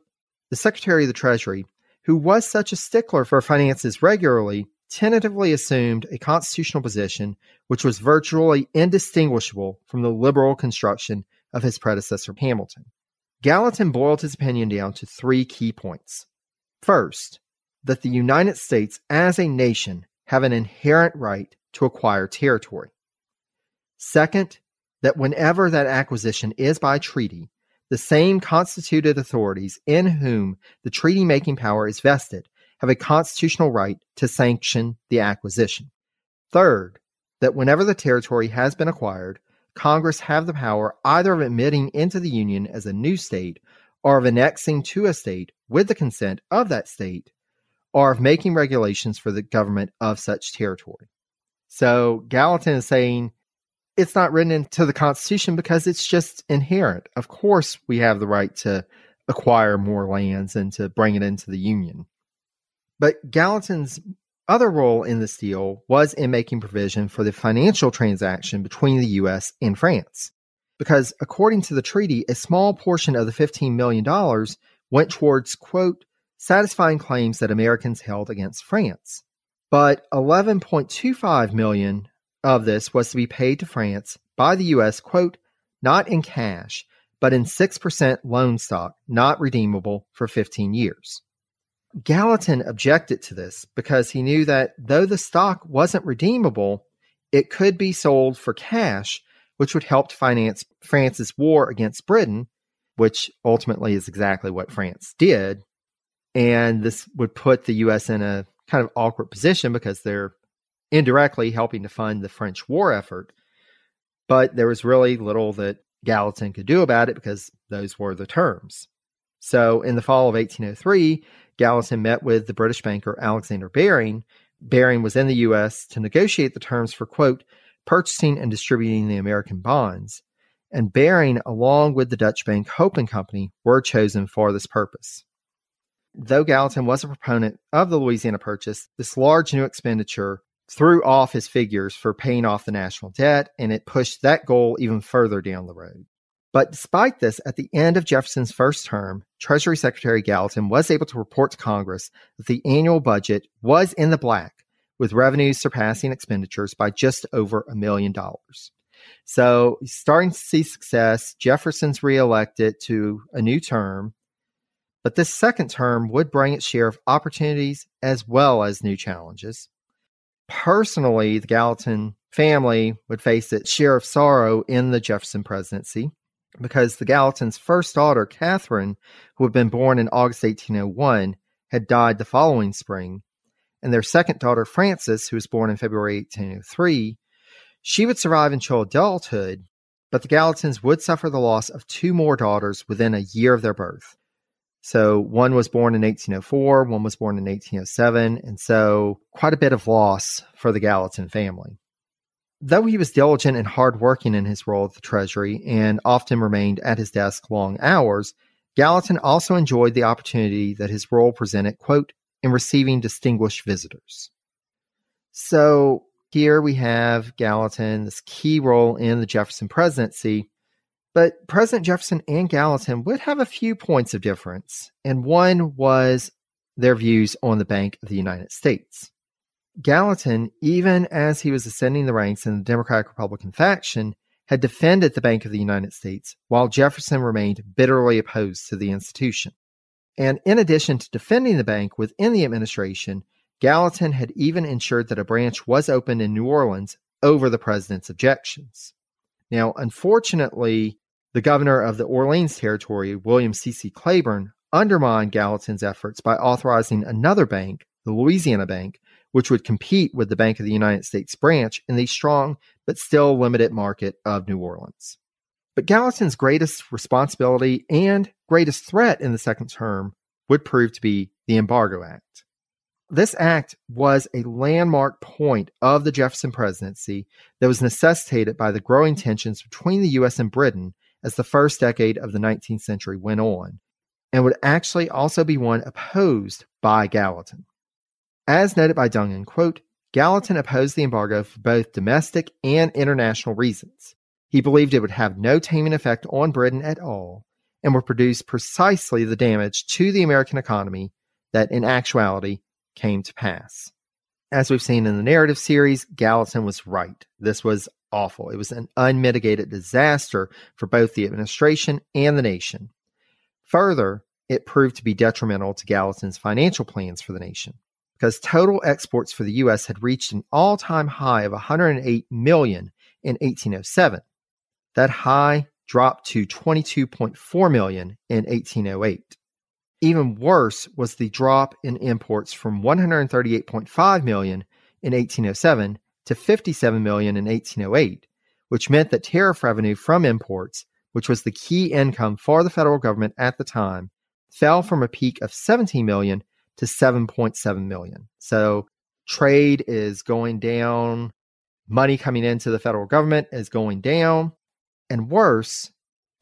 the Secretary of the Treasury, who was such a stickler for finances regularly, tentatively assumed a constitutional position which was virtually indistinguishable from the liberal construction of his predecessor Hamilton. Gallatin boiled his opinion down to three key points. First, that the United States as a nation have an inherent right to acquire territory. Second, that whenever that acquisition is by treaty, the same constituted authorities in whom the treaty making power is vested have a constitutional right to sanction the acquisition. Third, that whenever the territory has been acquired, Congress have the power either of admitting into the Union as a new state or of annexing to a state with the consent of that state or of making regulations for the government of such territory. So Gallatin is saying it's not written into the Constitution because it's just inherent. Of course, we have the right to acquire more lands and to bring it into the Union. But Gallatin's other role in this deal was in making provision for the financial transaction between the U.S. and France. Because according to the treaty, a small portion of the $15 million went towards, quote, satisfying claims that Americans held against France. But 11.25 million of this was to be paid to France by the US, quote, not in cash, but in 6% loan stock, not redeemable for 15 years. Gallatin objected to this because he knew that though the stock wasn't redeemable, it could be sold for cash, which would help finance France's war against Britain, which ultimately is exactly what France did. And this would put the US in a kind of awkward position because they're indirectly helping to fund the French war effort. But there was really little that Gallatin could do about it because those were the terms. So in the fall of 1803, Gallatin met with the British banker Alexander Baring. Baring was in the U.S. to negotiate the terms for, quote, purchasing and distributing the American bonds. And Baring, along with the Dutch bank Hope and Company, were chosen for this purpose. Though Gallatin was a proponent of the Louisiana Purchase, this large new expenditure threw off his figures for paying off the national debt, and it pushed that goal even further down the road. But despite this, at the end of Jefferson's first term, Treasury Secretary Gallatin was able to report to Congress that the annual budget was in the black, with revenues surpassing expenditures by just over a million dollars. So starting to see success. Jefferson's reelected to a new term, but this second term would bring its share of opportunities as well as new challenges. Personally, the Gallatin family would face its share of sorrow in the Jefferson presidency because the Gallatins' first daughter, Catherine, who had been born in August 1801, had died the following spring, and their second daughter, Frances, who was born in February 1803, she would survive until adulthood, but the Gallatins would suffer the loss of two more daughters within a year of their birth. So one was born in 1804, one was born in 1807, and so quite a bit of loss for the Gallatin family. Though he was diligent and hardworking in his role at the Treasury and often remained at his desk long hours, Gallatin also enjoyed the opportunity that his role presented, quote, in receiving distinguished visitors. So here we have Gallatin, this key role in the Jefferson presidency. But President Jefferson and Gallatin would have a few points of difference, and one was their views on the Bank of the United States. Gallatin, even as he was ascending the ranks in the Democratic Republican faction, had defended the Bank of the United States, while Jefferson remained bitterly opposed to the institution. And in addition to defending the bank within the administration, Gallatin had even ensured that a branch was opened in New Orleans over the president's objections. Now, unfortunately, the governor of the Orleans Territory, William C.C. Claiborne, undermined Gallatin's efforts by authorizing another bank, the Louisiana Bank, which would compete with the Bank of the United States branch in the strong but still limited market of New Orleans. But Gallatin's greatest responsibility and greatest threat in the second term would prove to be the Embargo Act. This act was a landmark point of the Jefferson presidency that was necessitated by the growing tensions between the U.S. and Britain as the first decade of the 19th century went on, and would actually also be one opposed by Gallatin. As noted by Dungan, quote, Gallatin opposed the embargo for both domestic and international reasons. He believed it would have no taming effect on Britain at all and would produce precisely the damage to the American economy that in actuality came to pass. As we've seen in the narrative series, Gallatin was right. This was awful. It was an unmitigated disaster for both the administration and the nation. Further, it proved to be detrimental to Gallatin's financial plans for the nation because total exports for the US had reached an all-time high of 108 million in 1807. That high dropped to 22.4 million in 1808. Even worse was the drop in imports from 138.5 million in 1807 to 57 million in 1808, which meant that tariff revenue from imports, which was the key income for the federal government at the time, fell from a peak of 17 million to 7.7 million. So trade is going down, money coming into the federal government is going down, and worse,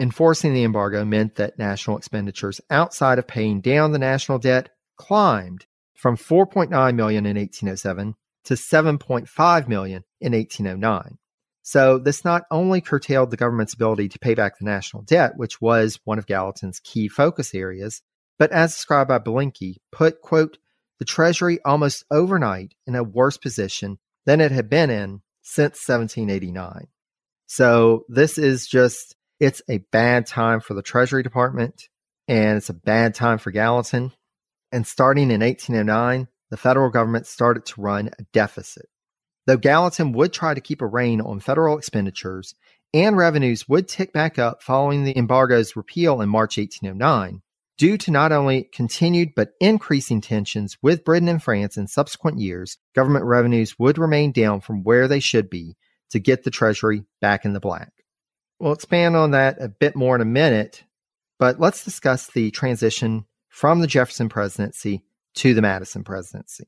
Enforcing the embargo meant that national expenditures outside of paying down the national debt climbed from 4.9 million in 1807 to 7.5 million in 1809. So this not only curtailed the government's ability to pay back the national debt, which was one of Gallatin's key focus areas, but as described by Balinky, put, quote, the Treasury almost overnight in a worse position than it had been in since 1789. So this is just it's a bad time for the Treasury Department and it's a bad time for Gallatin. And starting in 1809, the federal government started to run a deficit. Though Gallatin would try to keep a rein on federal expenditures and revenues would tick back up following the embargo's repeal in March 1809, due to not only continued but increasing tensions with Britain and France in subsequent years, government revenues would remain down from where they should be to get the Treasury back in the black. We'll expand on that a bit more in a minute, but let's discuss the transition from the Jefferson presidency to the Madison presidency.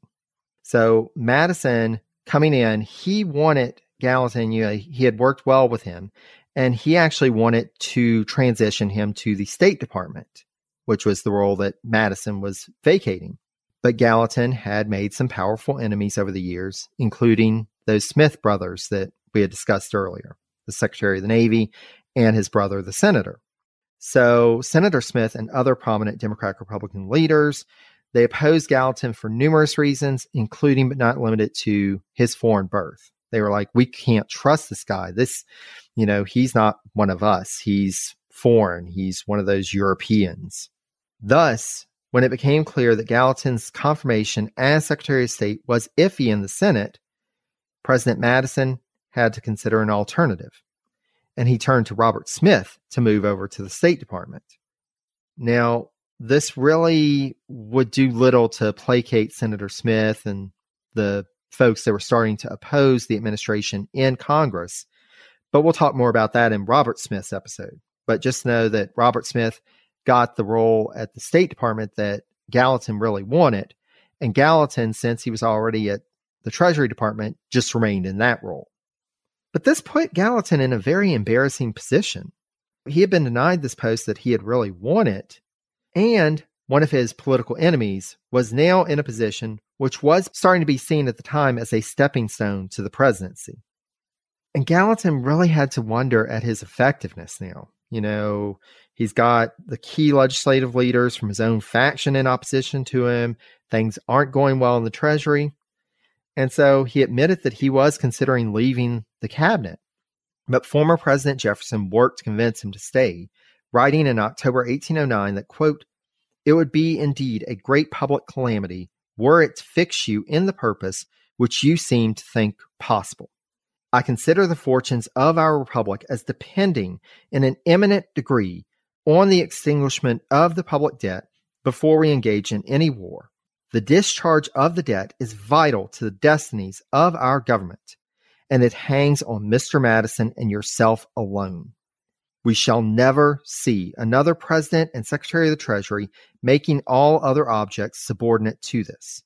So, Madison coming in, he wanted Gallatin, you know, he had worked well with him, and he actually wanted to transition him to the State Department, which was the role that Madison was vacating. But Gallatin had made some powerful enemies over the years, including those Smith brothers that we had discussed earlier the Secretary of the Navy, and his brother, the senator. So Senator Smith and other prominent Democratic Republican leaders they opposed Gallatin for numerous reasons, including but not limited to his foreign birth. They were like, we can't trust this guy. This, you know, he's not one of us. He's foreign. He's one of those Europeans. Thus, when it became clear that Gallatin's confirmation as Secretary of State was iffy in the Senate, President Madison had to consider an alternative, and he turned to Robert Smith to move over to the State Department. Now, this really would do little to placate Senator Smith and the folks that were starting to oppose the administration in Congress. But we'll talk more about that in Robert Smith's episode. But just know that Robert Smith got the role at the State Department that Gallatin really wanted. And Gallatin, since he was already at the Treasury Department, just remained in that role. But this put Gallatin in a very embarrassing position. He had been denied this post that he had really wanted, and one of his political enemies was now in a position which was starting to be seen at the time as a stepping stone to the presidency. And Gallatin really had to wonder at his effectiveness now. You know, he's got the key legislative leaders from his own faction in opposition to him. Things aren't going well in the Treasury. And so he admitted that he was considering leaving the cabinet. But former President Jefferson worked to convince him to stay, writing in October 1809 that, quote, it would be indeed a great public calamity were it to fix you in the purpose which you seem to think possible. I consider the fortunes of our republic as depending in an eminent degree on the extinguishment of the public debt before we engage in any war. The discharge of the debt is vital to the destinies of our government, and it hangs on Mr. Madison and yourself alone. We shall never see another president and secretary of the Treasury making all other objects subordinate to this.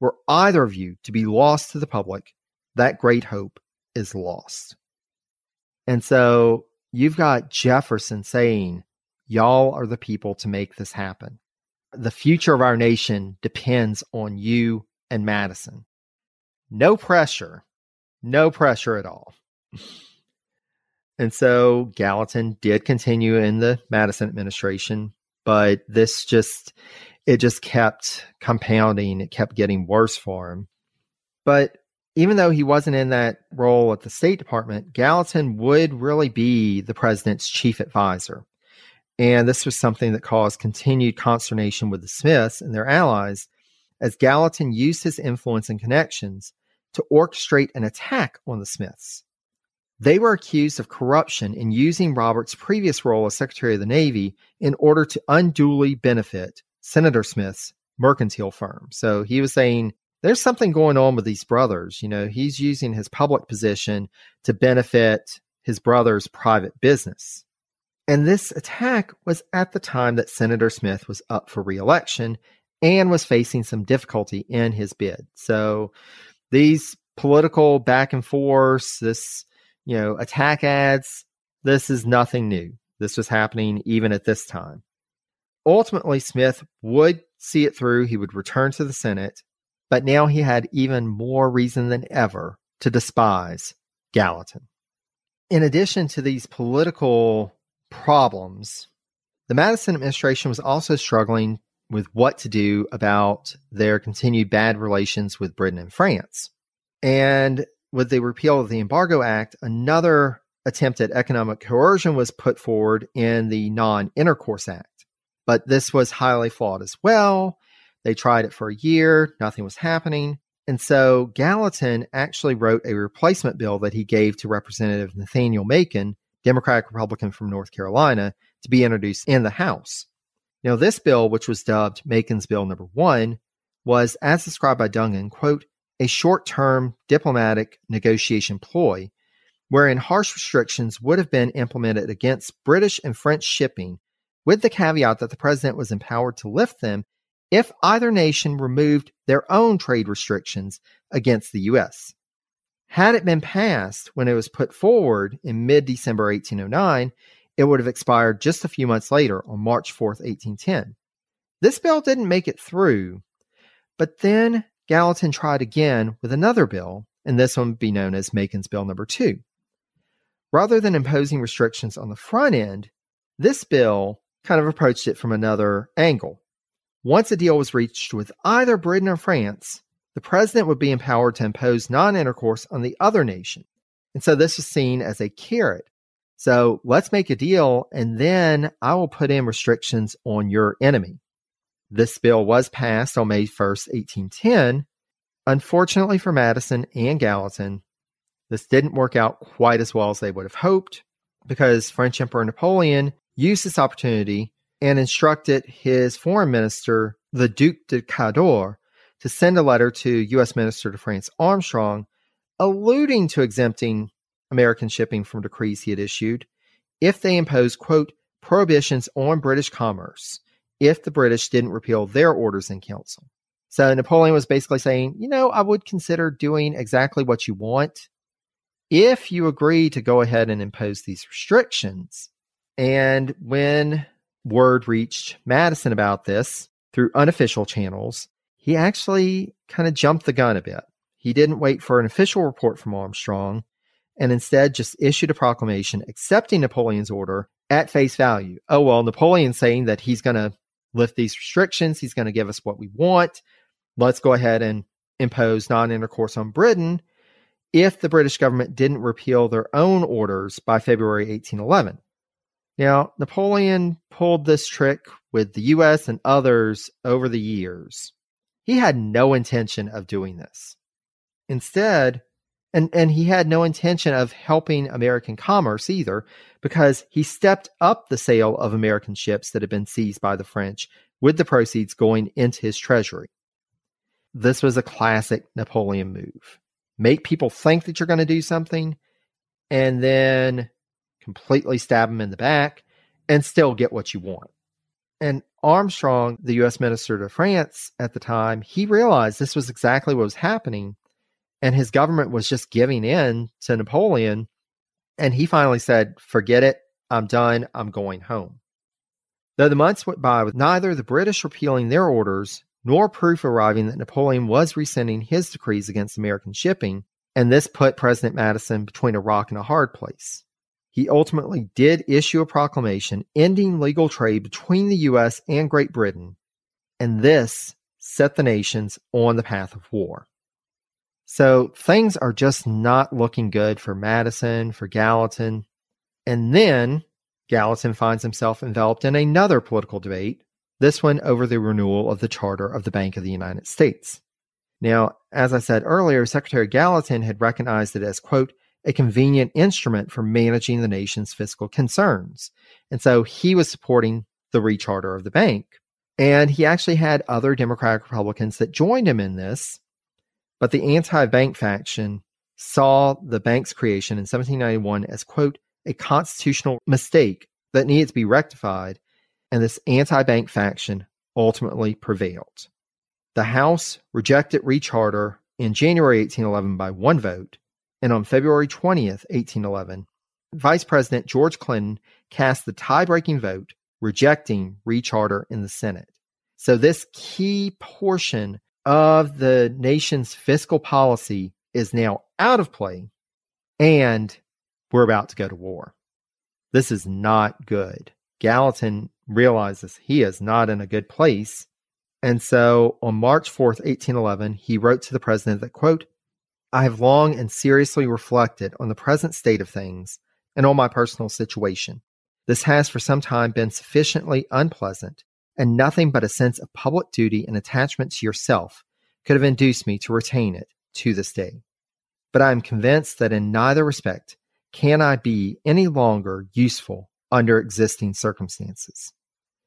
Were either of you to be lost to the public, that great hope is lost. And so you've got Jefferson saying, Y'all are the people to make this happen the future of our nation depends on you and Madison. No pressure, no pressure at all. And so Gallatin did continue in the Madison administration, but this just it just kept compounding, it kept getting worse for him. But even though he wasn't in that role at the State Department, Gallatin would really be the president's chief advisor. And this was something that caused continued consternation with the Smiths and their allies, as Gallatin used his influence and connections to orchestrate an attack on the Smiths. They were accused of corruption in using Roberts' previous role as Secretary of the Navy in order to unduly benefit Senator Smith's mercantile firm. So he was saying, there's something going on with these brothers. You know, he's using his public position to benefit his brother's private business. And this attack was at the time that Senator Smith was up for reelection and was facing some difficulty in his bid. So these political back and forth, this you know, attack ads. This is nothing new. This was happening even at this time. Ultimately, Smith would see it through. He would return to the Senate, but now he had even more reason than ever to despise Gallatin. In addition to these political problems, the Madison administration was also struggling with what to do about their continued bad relations with Britain and France. And with the repeal of the Embargo Act, another attempt at economic coercion was put forward in the Non Intercourse Act. But this was highly flawed as well. They tried it for a year, nothing was happening. And so Gallatin actually wrote a replacement bill that he gave to Representative Nathaniel Macon, Democratic Republican from North Carolina, to be introduced in the House. Now, this bill, which was dubbed Macon's Bill Number One, was, as described by Dungan, quote, a short term diplomatic negotiation ploy wherein harsh restrictions would have been implemented against British and French shipping, with the caveat that the president was empowered to lift them if either nation removed their own trade restrictions against the U.S. Had it been passed when it was put forward in mid December 1809, it would have expired just a few months later on March 4, 1810. This bill didn't make it through, but then Gallatin tried again with another bill, and this one would be known as Macon's Bill Number Two. Rather than imposing restrictions on the front end, this bill kind of approached it from another angle. Once a deal was reached with either Britain or France, the president would be empowered to impose non intercourse on the other nation. And so this was seen as a carrot. So let's make a deal, and then I will put in restrictions on your enemy. This bill was passed on May 1st, 1810. Unfortunately for Madison and Gallatin, this didn't work out quite as well as they would have hoped because French Emperor Napoleon used this opportunity and instructed his foreign minister, the Duc de Cadore, to send a letter to U.S. Minister to France Armstrong, alluding to exempting American shipping from decrees he had issued if they imposed, quote, prohibitions on British commerce if the British didn't repeal their orders in council. So Napoleon was basically saying, you know, I would consider doing exactly what you want if you agree to go ahead and impose these restrictions. And when word reached Madison about this through unofficial channels, he actually kind of jumped the gun a bit. He didn't wait for an official report from Armstrong and instead just issued a proclamation accepting Napoleon's order at face value. Oh, well, Napoleon's saying that he's going to lift these restrictions. He's going to give us what we want. Let's go ahead and impose non intercourse on Britain if the British government didn't repeal their own orders by February 1811. Now, Napoleon pulled this trick with the US and others over the years. He had no intention of doing this. Instead, and, and he had no intention of helping American commerce either, because he stepped up the sale of American ships that had been seized by the French, with the proceeds going into his treasury. This was a classic Napoleon move. Make people think that you're going to do something, and then completely stab them in the back and still get what you want. And Armstrong, the U.S. minister to France at the time, he realized this was exactly what was happening and his government was just giving in to Napoleon. And he finally said, Forget it. I'm done. I'm going home. Though the months went by with neither the British repealing their orders nor proof arriving that Napoleon was rescinding his decrees against American shipping, and this put President Madison between a rock and a hard place. He ultimately did issue a proclamation ending legal trade between the U.S. and Great Britain, and this set the nations on the path of war. So things are just not looking good for Madison, for Gallatin. And then Gallatin finds himself enveloped in another political debate, this one over the renewal of the charter of the Bank of the United States. Now, as I said earlier, Secretary Gallatin had recognized it as, quote, a convenient instrument for managing the nation's fiscal concerns. And so he was supporting the recharter of the bank. And he actually had other Democratic Republicans that joined him in this. But the anti bank faction saw the bank's creation in 1791 as, quote, a constitutional mistake that needed to be rectified. And this anti bank faction ultimately prevailed. The House rejected recharter in January 1811 by one vote, and on February 20th, 1811, Vice President George Clinton cast the tie breaking vote rejecting recharter in the Senate. So, this key portion of the nation's fiscal policy is now out of play, and we're about to go to war. This is not good. Gallatin realizes he is not in a good place. And so on March 4th, 1811, he wrote to the president that, quote, I have long and seriously reflected on the present state of things and on my personal situation. This has for some time been sufficiently unpleasant, and nothing but a sense of public duty and attachment to yourself could have induced me to retain it to this day. But I am convinced that in neither respect can I be any longer useful under existing circumstances.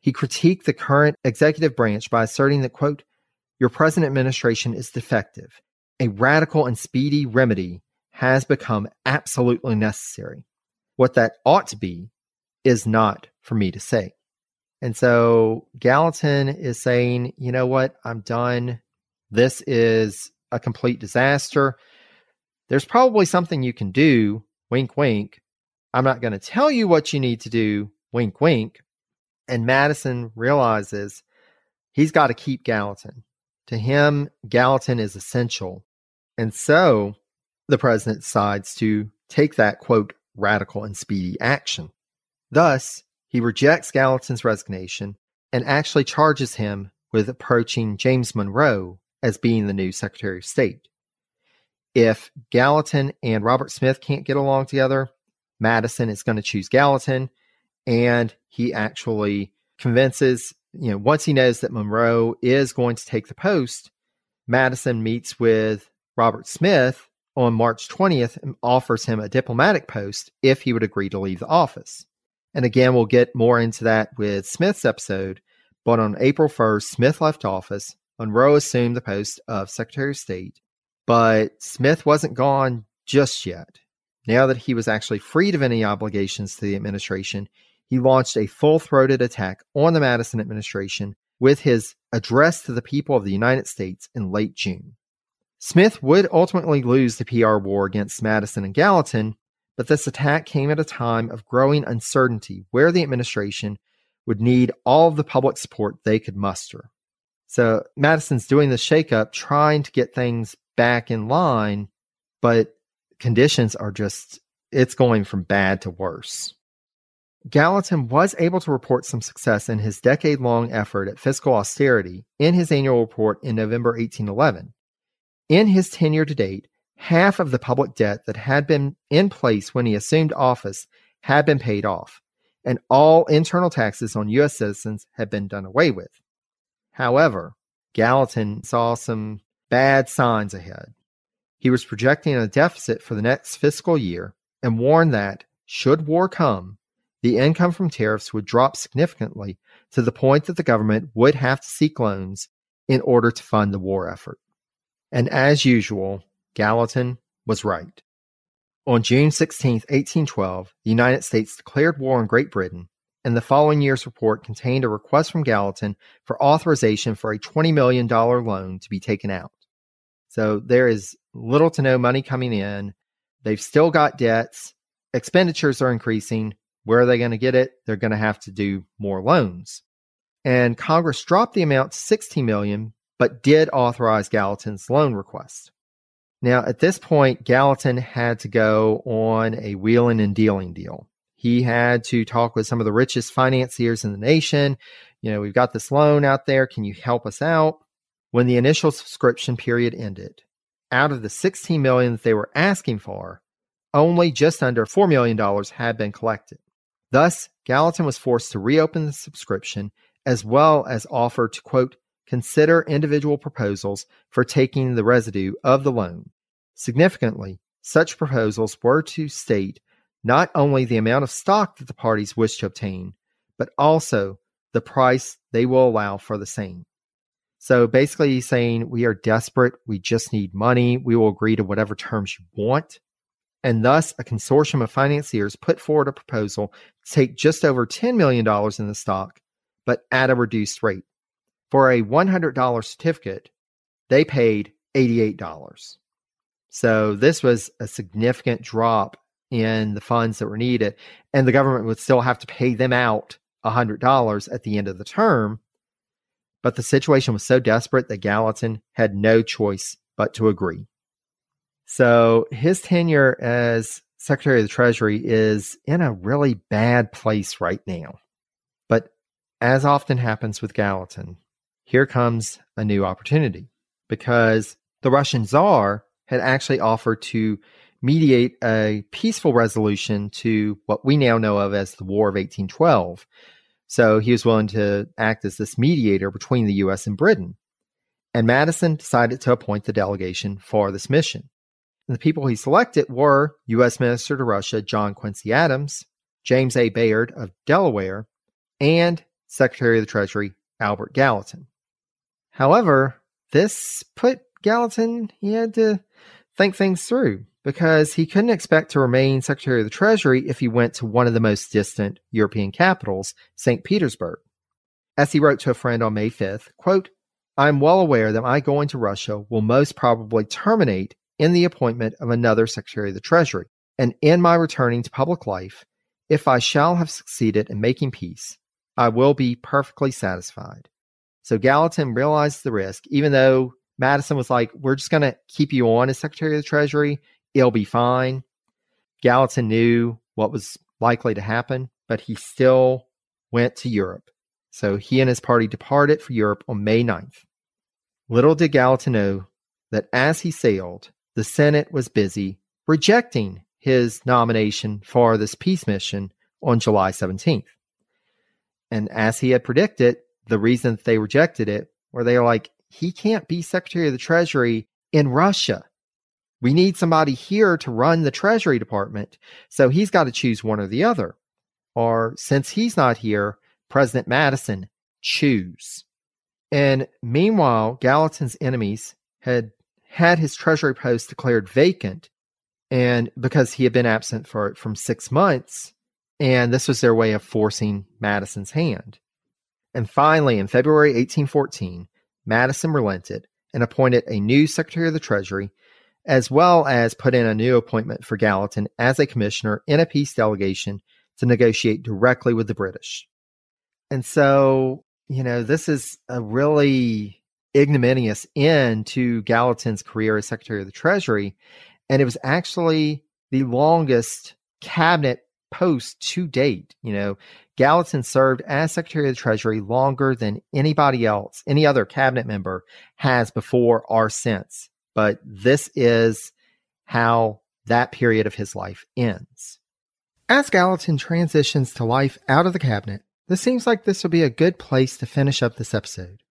He critiqued the current executive branch by asserting that, quote, your present administration is defective a radical and speedy remedy has become absolutely necessary. What that ought to be is not for me to say. And so Gallatin is saying, you know what? I'm done. This is a complete disaster. There's probably something you can do. Wink, wink. I'm not going to tell you what you need to do. Wink, wink. And Madison realizes he's got to keep Gallatin. To him, Gallatin is essential. And so the president decides to take that, quote, radical and speedy action. Thus, he rejects Gallatin's resignation and actually charges him with approaching James Monroe as being the new Secretary of State. If Gallatin and Robert Smith can't get along together, Madison is going to choose Gallatin, and he actually convinces, you know, once he knows that Monroe is going to take the post, Madison meets with Robert Smith on March 20th and offers him a diplomatic post if he would agree to leave the office. And again, we'll get more into that with Smith's episode. But on April 1st, Smith left office. Monroe assumed the post of Secretary of State. But Smith wasn't gone just yet. Now that he was actually freed of any obligations to the administration, he launched a full throated attack on the Madison administration with his address to the people of the United States in late June. Smith would ultimately lose the PR war against Madison and Gallatin, but this attack came at a time of growing uncertainty where the administration would need all of the public support they could muster. So Madison's doing the shakeup, trying to get things back in line, but conditions are just, it's going from bad to worse. Gallatin was able to report some success in his decade long effort at fiscal austerity in his annual report in November 1811. In his tenure to date, half of the public debt that had been in place when he assumed office had been paid off, and all internal taxes on U.S. citizens had been done away with. However, Gallatin saw some bad signs ahead. He was projecting a deficit for the next fiscal year and warned that, should war come, the income from tariffs would drop significantly to the point that the government would have to seek loans in order to fund the war effort. And as usual, Gallatin was right. On June 16, 1812, the United States declared war on Great Britain, and the following year's report contained a request from Gallatin for authorization for a $20 million loan to be taken out. So there is little to no money coming in. They've still got debts. Expenditures are increasing. Where are they going to get it? They're going to have to do more loans. And Congress dropped the amount to 16 million but did authorize Gallatin's loan request. Now, at this point, Gallatin had to go on a wheeling and dealing deal. He had to talk with some of the richest financiers in the nation. You know, we've got this loan out there. Can you help us out? When the initial subscription period ended, out of the 16 million that they were asking for, only just under $4 million had been collected. Thus, Gallatin was forced to reopen the subscription as well as offer to, quote, consider individual proposals for taking the residue of the loan. Significantly, such proposals were to state not only the amount of stock that the parties wish to obtain, but also the price they will allow for the same. So basically, he's saying, We are desperate. We just need money. We will agree to whatever terms you want. And thus, a consortium of financiers put forward a proposal to take just over $10 million in the stock, but at a reduced rate. For a $100 certificate, they paid $88. So this was a significant drop in the funds that were needed, and the government would still have to pay them out $100 at the end of the term. But the situation was so desperate that Gallatin had no choice but to agree. So his tenure as Secretary of the Treasury is in a really bad place right now. But as often happens with Gallatin, here comes a new opportunity because the Russian Tsar had actually offered to mediate a peaceful resolution to what we now know of as the War of 1812. So he was willing to act as this mediator between the US and Britain. And Madison decided to appoint the delegation for this mission. And the people he selected were U.S. Minister to Russia John Quincy Adams, James A. Bayard of Delaware, and Secretary of the Treasury Albert Gallatin. However, this put Gallatin, he had to think things through because he couldn't expect to remain Secretary of the Treasury if he went to one of the most distant European capitals, St. Petersburg. As he wrote to a friend on May 5th, quote, I am well aware that my going to Russia will most probably terminate in the appointment of another Secretary of the Treasury, and in my returning to public life, if I shall have succeeded in making peace, I will be perfectly satisfied. So Gallatin realized the risk, even though Madison was like, we're just going to keep you on as Secretary of the Treasury. It'll be fine. Gallatin knew what was likely to happen, but he still went to Europe. So he and his party departed for Europe on May 9th. Little did Gallatin know that as he sailed, the Senate was busy rejecting his nomination for this peace mission on July 17th. And as he had predicted, the reason they rejected it, where they are like, he can't be Secretary of the Treasury in Russia. We need somebody here to run the Treasury Department. So he's got to choose one or the other. Or since he's not here, President Madison, choose. And meanwhile, Gallatin's enemies had had his Treasury post declared vacant. And because he had been absent for from six months, and this was their way of forcing Madison's hand. And finally, in February 1814, Madison relented and appointed a new Secretary of the Treasury, as well as put in a new appointment for Gallatin as a commissioner in a peace delegation to negotiate directly with the British. And so, you know, this is a really ignominious end to Gallatin's career as Secretary of the Treasury. And it was actually the longest cabinet post to date. You know, Gallatin served as Secretary of the Treasury longer than anybody else, any other cabinet member has before or since. But this is how that period of his life ends. As Gallatin transitions to life out of the cabinet, this seems like this will be a good place to finish up this episode.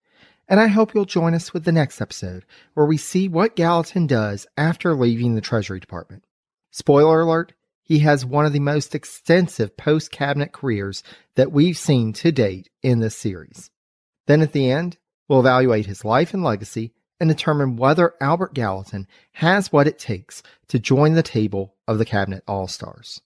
And I hope you'll join us with the next episode, where we see what Gallatin does after leaving the Treasury Department. Spoiler alert, he has one of the most extensive post cabinet careers that we've seen to date in this series. Then at the end, we'll evaluate his life and legacy and determine whether Albert Gallatin has what it takes to join the table of the Cabinet All Stars.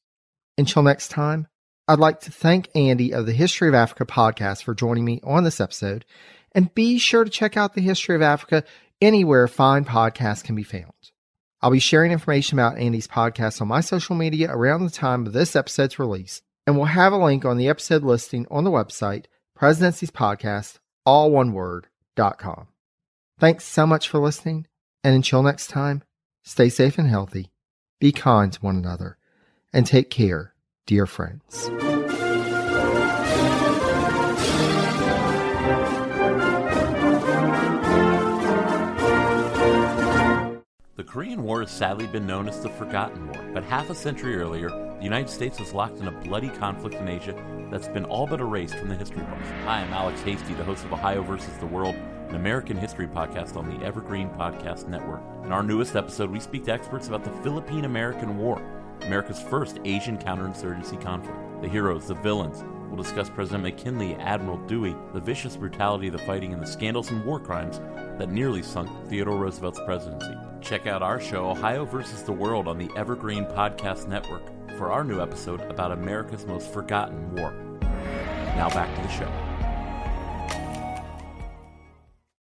Until next time, I'd like to thank Andy of the History of Africa podcast for joining me on this episode, and be sure to check out the History of Africa anywhere fine podcasts can be found. I'll be sharing information about Andy's podcast on my social media around the time of this episode's release, and we'll have a link on the episode listing on the website, Presidencies Podcast, all one word, dot com. Thanks so much for listening, and until next time, stay safe and healthy, be kind to one another, and take care, dear friends. Korean War has sadly been known as the Forgotten War, but half a century earlier, the United States was locked in a bloody conflict in Asia that's been all but erased from the history books. Hi, I'm Alex Hasty, the host of Ohio versus the World, an American history podcast on the Evergreen Podcast Network. In our newest episode, we speak to experts about the Philippine American War, America's first Asian counterinsurgency conflict. The heroes, the villains, We'll discuss President McKinley, Admiral Dewey, the vicious brutality of the fighting, and the scandals and war crimes that nearly sunk Theodore Roosevelt's presidency. Check out our show, Ohio versus the World, on the Evergreen Podcast Network for our new episode about America's most forgotten war. Now back to the show.